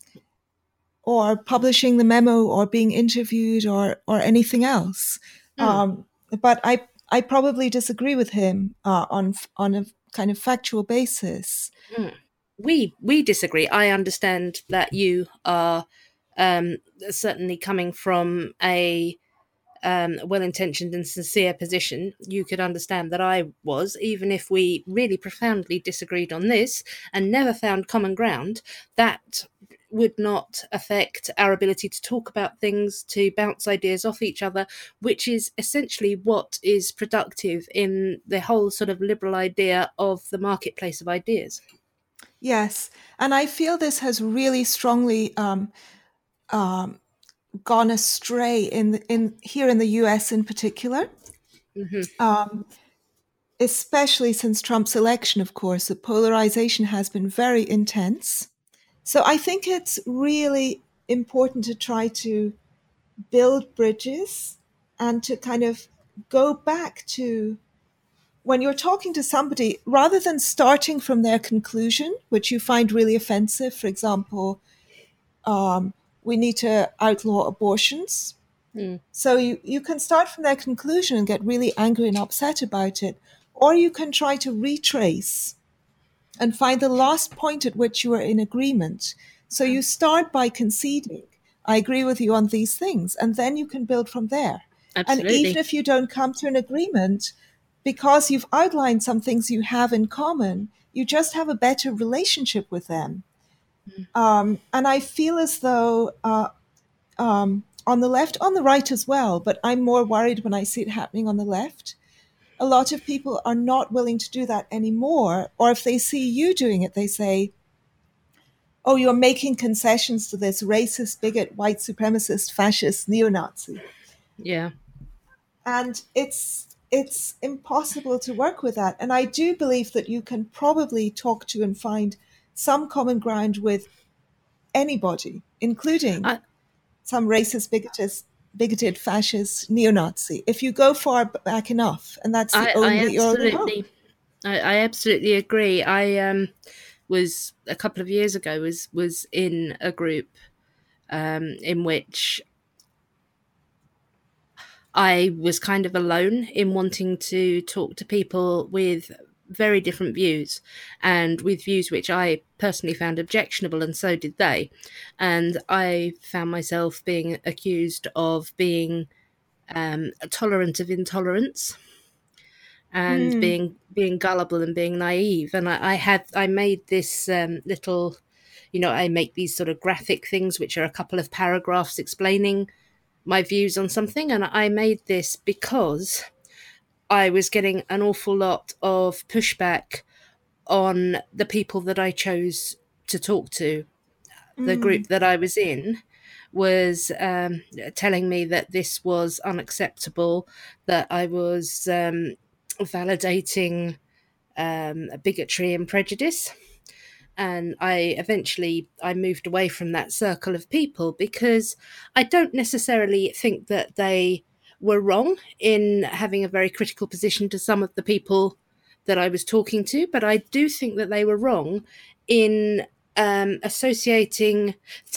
or publishing the memo or being interviewed or or anything else. Mm. Um, but I I probably disagree with him uh, on on a kind of factual basis. Mm. We we disagree. I understand that you are um, certainly coming from a um, well intentioned and sincere position, you could understand that I was, even if we really profoundly disagreed on this and never found common ground, that would not affect our ability to talk about things, to bounce ideas off each other, which is essentially what is productive in the whole sort of liberal idea of the marketplace of ideas. Yes, and I feel this has really strongly um, um, gone astray in in here in the U.S. in particular. Mm-hmm. Um, especially since Trump's election, of course, the polarization has been very intense. So I think it's really important to try to build bridges and to kind of go back to when you're talking to somebody, rather than starting from their conclusion, which you find really offensive, for example, um, we need to outlaw abortions. Mm. So you, you can start from their conclusion and get really angry and upset about it, or you can try to retrace and find the last point at which you are in agreement. So you start by conceding, I agree with you on these things, and then you can build from there. Absolutely. And even if you don't come to an agreement, because you've outlined some things you have in common, you just have a better relationship with them. Mm. Um, and I feel as though uh, um, on the left, on the right as well, but I'm more worried when I see it happening on the left a lot of people are not willing to do that anymore. Or if they see you doing it, they say, oh, you're making concessions to this racist, bigot, white supremacist, fascist, neo Nazi. Yeah. And it's it's impossible to work with that. And I do believe that you can probably talk to and find some common ground with anybody, including I, some racist, bigotist, bigoted, fascist, neo-Nazi. If you go far back enough, and that's the I, only I absolutely, I, I absolutely agree. I um, was a couple of years ago was was in a group um, in which I was kind of alone in wanting to talk to people with very different views and with views which I personally found objectionable, and so did they. And I found myself being accused of being um, tolerant of intolerance and mm. being being gullible and being naive. And I, I had I made this um, little, you know, I make these sort of graphic things which are a couple of paragraphs explaining my views on something, and I made this because I was getting an awful lot of pushback on the people that I chose to talk to. Mm. The group that I was in was um, telling me that this was unacceptable, that I was um, validating um, bigotry and prejudice. And I eventually I moved away from that circle of people because I don't necessarily think that they were wrong in having a very critical position to some of the people that I was talking to, but I do think that they were wrong in um, associating,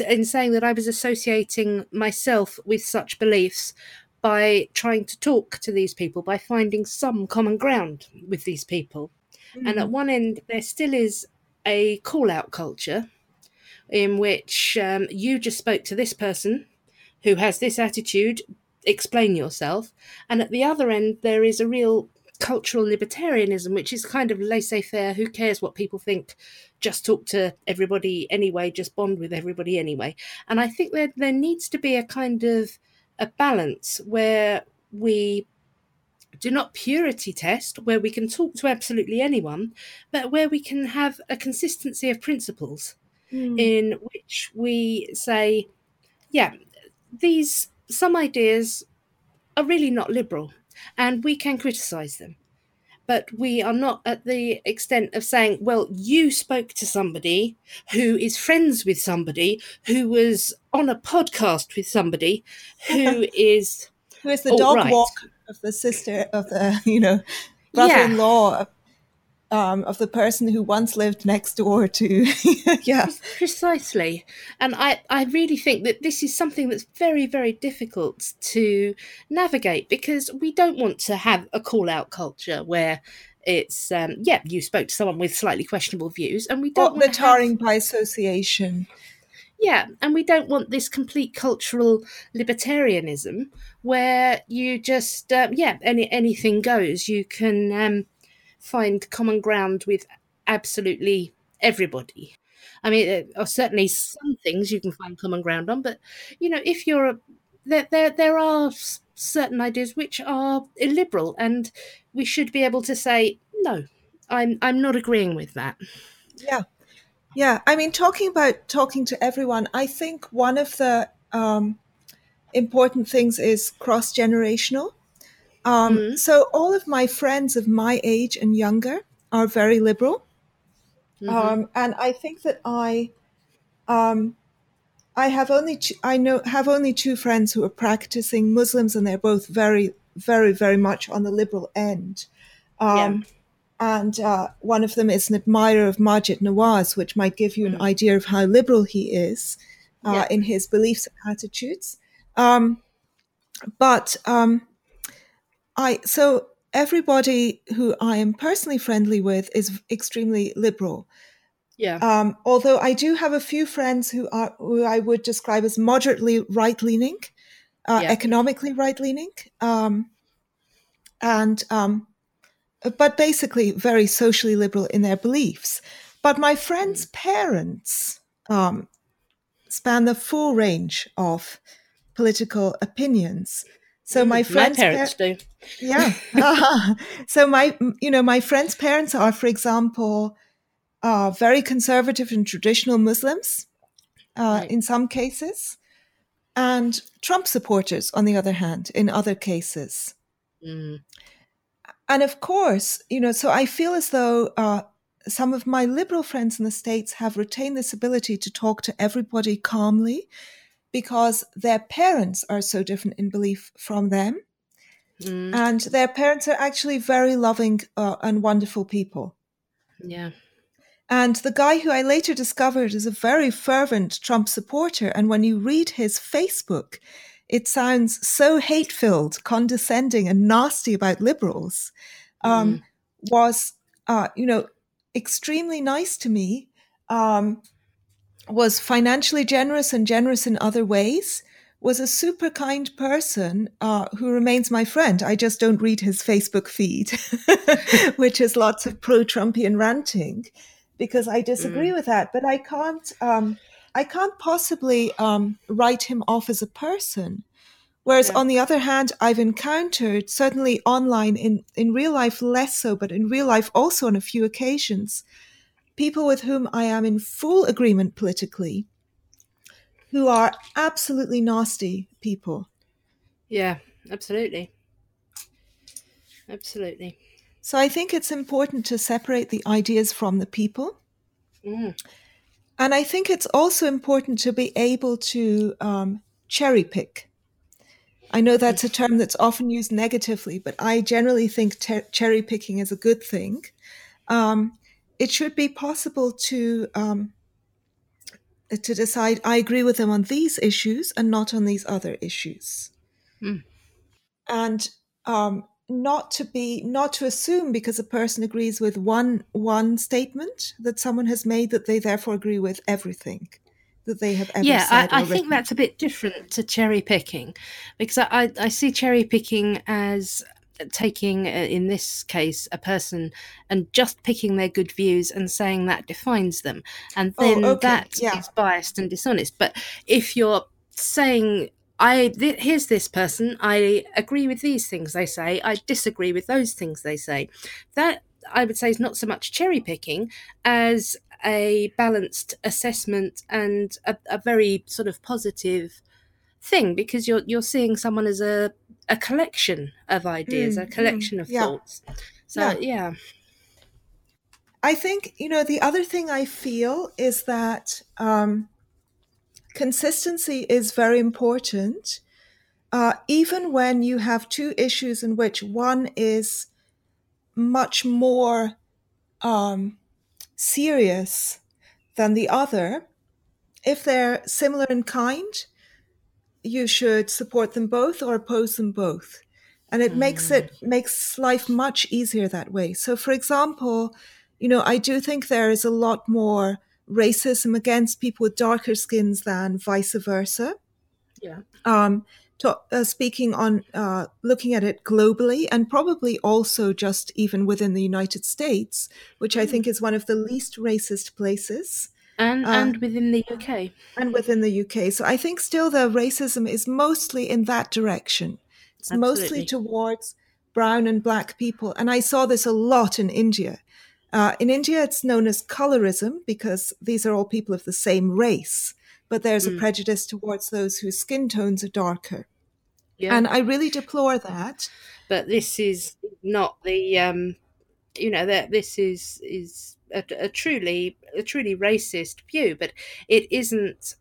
in saying that I was associating myself with such beliefs by trying to talk to these people, by finding some common ground with these people. Mm-hmm. And at mm. one end, there still is a call out culture in which um, you just spoke to this person who has this attitude explain yourself. And at the other end, there is a real cultural libertarianism, which is kind of laissez faire. Who cares what people think? Just talk to everybody anyway, just bond with everybody anyway. And I think that there needs to be a kind of a balance where we do not purity test where we can talk to absolutely anyone, but where we can have a consistency of principles mm. in which we say, yeah, these some ideas are really not liberal and we can criticize them but we are not at the extent of saying, well, you spoke to somebody who is friends with somebody who was on a podcast with somebody who is who is the dog right. walk of the sister of the you know brother-in-law yeah um, of the person who once lived next door to yeah. Precisely. And i i really think that this is something that's very very difficult to navigate because we don't want to have a call out culture where it's um, yeah you spoke to someone with slightly questionable views and we don't the tarring have... by association. Yeah, and we don't want this complete cultural libertarianism where you just um, yeah any anything goes. You can um, find common ground with absolutely everybody. I mean, are certainly some things you can find common ground on, but you know, if you're a, there, there, there are certain ideas which are illiberal, and we should be able to say no. I'm I'm not agreeing with that. Yeah, yeah. I mean, talking about talking to everyone, I think one of the um, important things is cross generational. Um, mm-hmm. So all of my friends of my age and younger are very liberal, mm-hmm. um, and I think that I, um, I have only two, I know have only two friends who are practicing Muslims, and they're both very, very, very much on the liberal end. Yeah. Um, and uh, one of them is an admirer of Maajid Nawaz, which might give you an mm-hmm. idea of how liberal he is uh, yeah. in his beliefs and attitudes. Um, but um, I so everybody who I am personally friendly with is extremely liberal. Yeah. Um, although I do have a few friends who are who I would describe as moderately right leaning, uh, yeah. economically right leaning, um, and um, but basically very socially liberal in their beliefs. But my friends' mm. parents um, span the full range of political opinions. So my friends' my parents par- do. Yeah. so my, you know, my friends' parents are, for example, uh, very conservative and traditional Muslims uh, right. in some cases, and Trump supporters, on the other hand, in other cases. Mm. And of course, you know, so I feel as though uh, some of my liberal friends in the States have retained this ability to talk to everybody calmly because their parents are so different in belief from them. Mm. And their parents are actually very loving uh, and wonderful people. Yeah. And the guy who I later discovered is a very fervent Trump supporter. And when you read his Facebook, it sounds so hate filled, condescending, and nasty about liberals. Um, mm. Was, uh, you know, extremely nice to me. Um, was financially generous and generous in other ways, was a super kind person uh, who remains my friend. I just don't read his Facebook feed, which is lots of pro Trumpian ranting, because I disagree mm. with that. But I can't, um, I can't possibly um, write him off as a person. Whereas yeah. on the other hand, I've encountered certainly online in, in real life less so, but in real life also on a few occasions, people with whom I am in full agreement politically, who are absolutely nasty people. Yeah, absolutely. Absolutely. So I think it's important to separate the ideas from the people. Mm. And I think it's also important to be able to um, cherry pick. I know that's a term that's often used negatively, but I generally think ter- cherry picking is a good thing. Um, it should be possible to um, to decide I agree with them on these issues and not on these other issues, mm. and um, not to be not to assume because a person agrees with one one statement that someone has made that they therefore agree with everything that they have ever yeah, said. I, I think that's a bit different to cherry picking because I, I see cherry picking as taking, uh, in this case, a person and just picking their good views and saying that defines them. And oh, then oh, okay. that yeah. is biased and dishonest. But if you're saying, I th- here's this person. I agree with these things they say. I disagree with those things they say. That I would say is not so much cherry picking as a balanced assessment and a, a very sort of positive thing because you're you're seeing someone as a a collection of ideas, mm, a collection mm, of yeah. thoughts. So yeah. yeah. I think you know the other thing I feel is that um, consistency is very important. Uh, even when you have two issues in which one is much more um, serious than the other, if they're similar in kind, you should support them both or oppose them both. And it mm. makes it makes life much easier that way. So for example, you know, I do think there is a lot more racism against people with darker skins than vice versa. Yeah. Um, to, uh, speaking on uh, looking at it globally and probably also just even within the United States, which I think mm. is one of the least racist places. And, uh, and within the UK. And within the UK. So I think still the racism is mostly in that direction. It's Absolutely. mostly towards brown and black people. And I saw this a lot in India. Uh, in India, it's known as colorism because these are all people of the same race, but there's mm. a prejudice towards those whose skin tones are darker. Yeah. And I really deplore that. But this is not the, um, you know, that this is is a, a, truly a truly racist view, but it isn't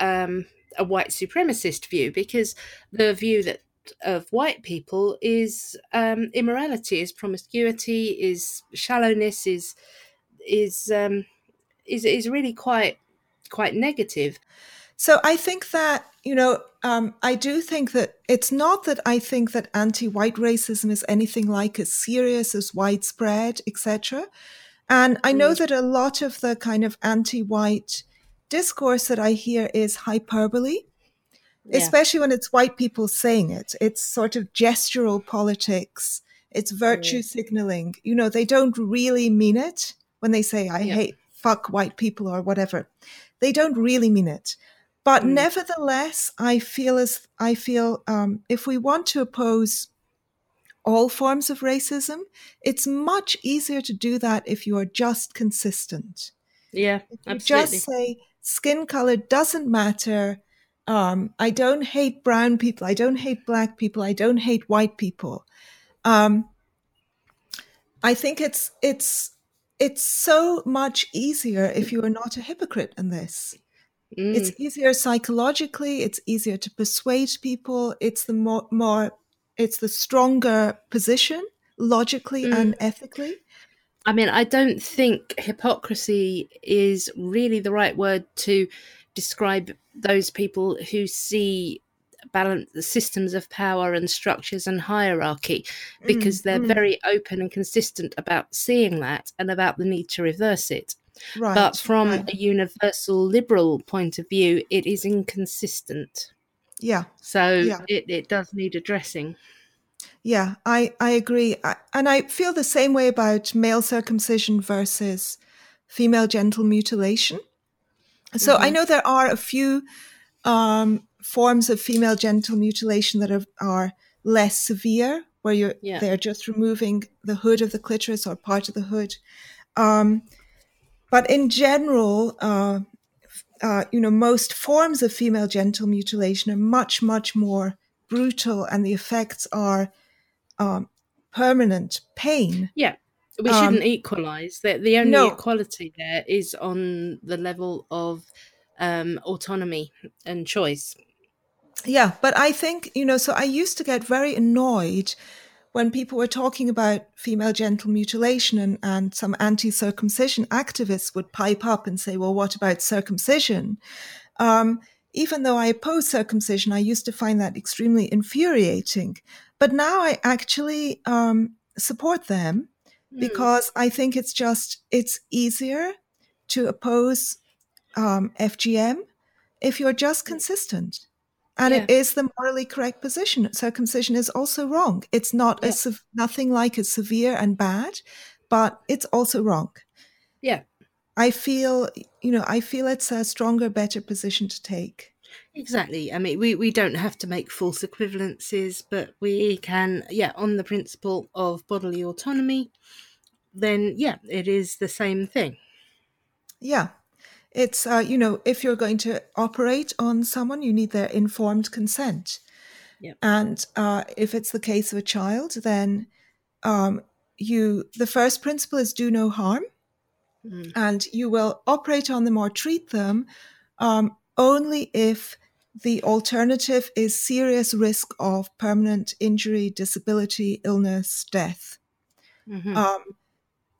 um, a white supremacist view because the view that of white people is um, immorality, is promiscuity, is shallowness, is is um, is is really quite quite negative. So I think that you know um, I do think that it's not that I think that anti-white racism is anything like as serious as widespread, etc. And I know mm. that a lot of the kind of anti-white discourse that I hear is hyperbole yeah. especially when it's white people saying it. It's sort of gestural politics. It's virtue signaling. You know, they don't really mean it when they say, I yeah. hate fuck white people or whatever. They don't really mean it. But mm. nevertheless, I feel as I feel um, if we want to oppose all forms of racism, it's much easier to do that if you are just consistent. Yeah, absolutely. Just say skin color doesn't matter. Um, I don't hate brown people. I don't hate black people. I don't hate white people. Um, I think it's it's it's so much easier if you are not a hypocrite in this. Mm. It's easier psychologically. It's easier to persuade people. It's the more more it's the stronger position logically mm. and ethically. I mean, I don't think hypocrisy is really the right word to describe those people who see balance the systems of power and structures and hierarchy because mm, they're mm. very open and consistent about seeing that and about the need to reverse it right, but from right. a universal liberal point of view it is inconsistent yeah so yeah. It, it does need addressing yeah i i agree I, and i feel the same way about male circumcision versus female genital mutilation so mm-hmm. I know there are a few um, forms of female genital mutilation that are, are less severe, where you're yeah. they're just removing the hood of the clitoris or part of the hood. Um, but in general, uh, uh, you know, most forms of female genital mutilation are much, much more brutal, and the effects are um, permanent pain. Yeah we shouldn't um, equalize that the only no. equality there is on the level of um, autonomy and choice yeah but i think you know so i used to get very annoyed when people were talking about female genital mutilation and, and some anti-circumcision activists would pipe up and say well what about circumcision um, even though i oppose circumcision i used to find that extremely infuriating but now i actually um, support them Hmm. because I think it's just it's easier to oppose um, FGM if you're just hmm. consistent. And yeah. it is the morally correct position. Circumcision is also wrong. It's not yeah. as nothing like as severe and bad, but it's also wrong. Yeah. I feel, you know, I feel it's a stronger, better position to take. Exactly. I mean, we, we don't have to make false equivalences, but we can, yeah, on the principle of bodily autonomy, then yeah, it is the same thing. Yeah. It's, uh, you know, if you're going to operate on someone, you need their informed consent. Yep. And uh, if it's the case of a child, then um, you the first principle is do no harm, Mm. and you will operate on them or treat them um, only if the alternative is serious risk of permanent injury, disability, illness, death. Mhm. Um,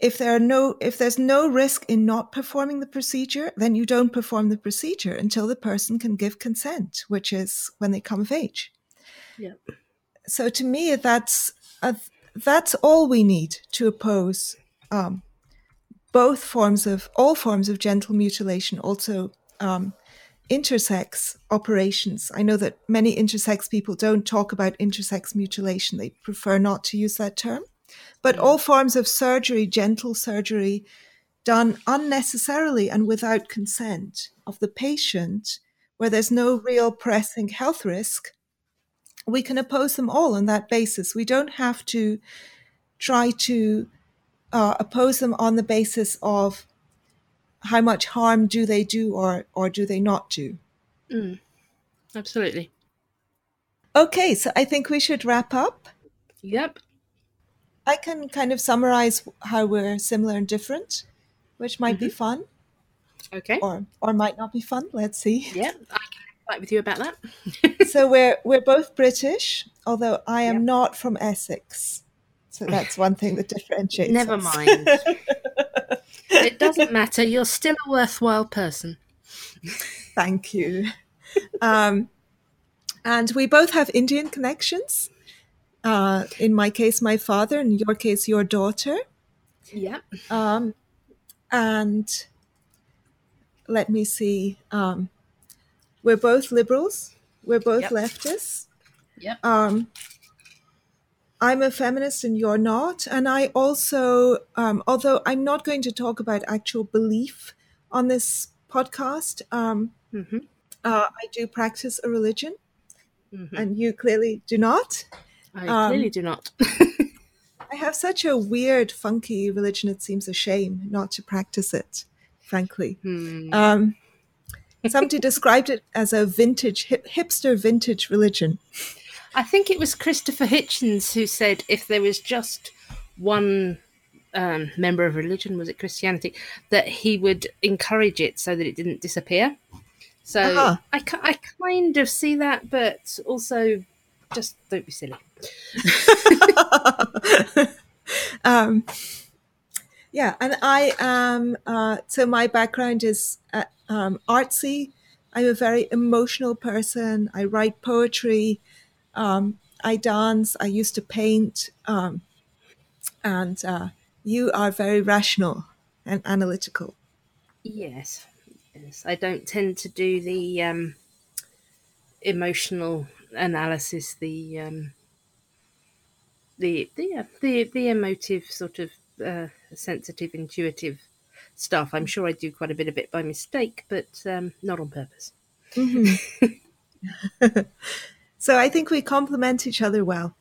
if there are no, if there's no risk in not performing the procedure, then you don't perform the procedure until the person can give consent, which is when they come of age. Yep. So to me, that's a, that's all we need to oppose um, both forms of all forms of genital mutilation, also um, intersex operations. I know that many intersex people don't talk about intersex mutilation; they prefer not to use that term. But all forms of surgery, genital surgery, done unnecessarily and without consent of the patient, where there's no real pressing health risk, we can oppose them all on that basis. We don't have to try to uh, oppose them on the basis of how much harm do they do or, or do they not do. Mm. Absolutely. Okay, so I think we should wrap up. Yep. I can kind of summarize how we're similar and different, which might be fun Okay. or or might not be fun. Let's see. Yeah, I can fight with you about that. so we're we're both British, although I am Yep. not from Essex. So that's one thing that differentiates. Never us. mind. it doesn't matter. You're still a worthwhile person. Thank you. Um, and we both have Indian connections. Uh, in my case, my father. In your case, your daughter. Yep. Um, and let me see. Um, we're both liberals. We're both Yep. leftists. Yep. Um, I'm a feminist and you're not. And I also, um, although I'm not going to talk about actual belief on this podcast, um, hmm uh, I do practice a religion, hmm and you clearly do not. I Um, clearly do not. I have such a weird, funky religion, it seems a shame not to practice it, frankly. Hmm. Um, somebody described it as a vintage, hip, hipster vintage religion. I think it was Christopher Hitchens who said if there was just one um, member of religion, was it Christianity, that he would encourage it so that it didn't disappear. So Uh-huh. I, I kind of see that, but also just don't be silly. um, yeah, and I am, uh, so my background is uh, um, artsy. I'm a very emotional person. I write poetry. Um, I dance. I used to paint. Um, and uh, you are very rational and analytical. Yes, yes. I don't tend to do the um, emotional analysis, the um, the the the the emotive sort of uh, sensitive, intuitive stuff. I'm sure I do quite a bit of it by mistake, but um, not on purpose. So I think we complement each other well.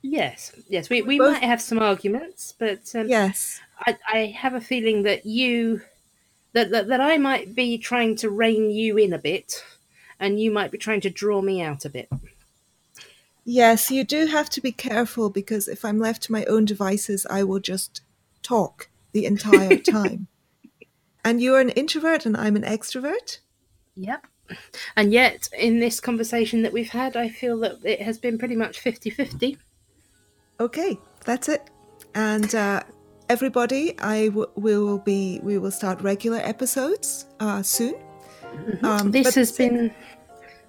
Yes, yes. We we both- might have some arguments, but um, Yes. I, I have a feeling that you that, that that I might be trying to rein you in a bit, and you might be trying to draw me out a bit. Yes, you do have to be careful because if I'm left to my own devices, I will just talk the entire time. and you're an introvert and I'm an extrovert. Yep. And yet, in this conversation that we've had, I feel that it has been pretty much 50 50. Okay, that's it. And uh, everybody, I w- we will be we will start regular episodes uh, soon. Um, This has been.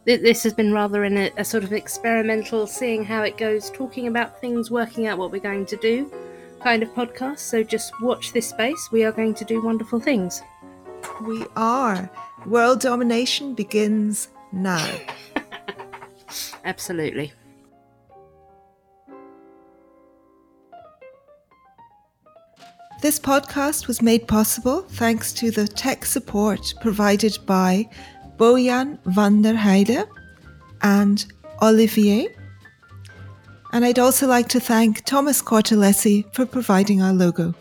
Thi- This has been rather in a, a sort of experimental, seeing how it goes, talking about things, working out what we're going to do kind of podcast. So just watch this space. We are going to do wonderful things. we are world domination begins now. Absolutely. This podcast was made possible thanks to the tech support provided by Bojan van der Heide and Olivier. And I'd also like to thank Thomas Cortelesi for providing our logo.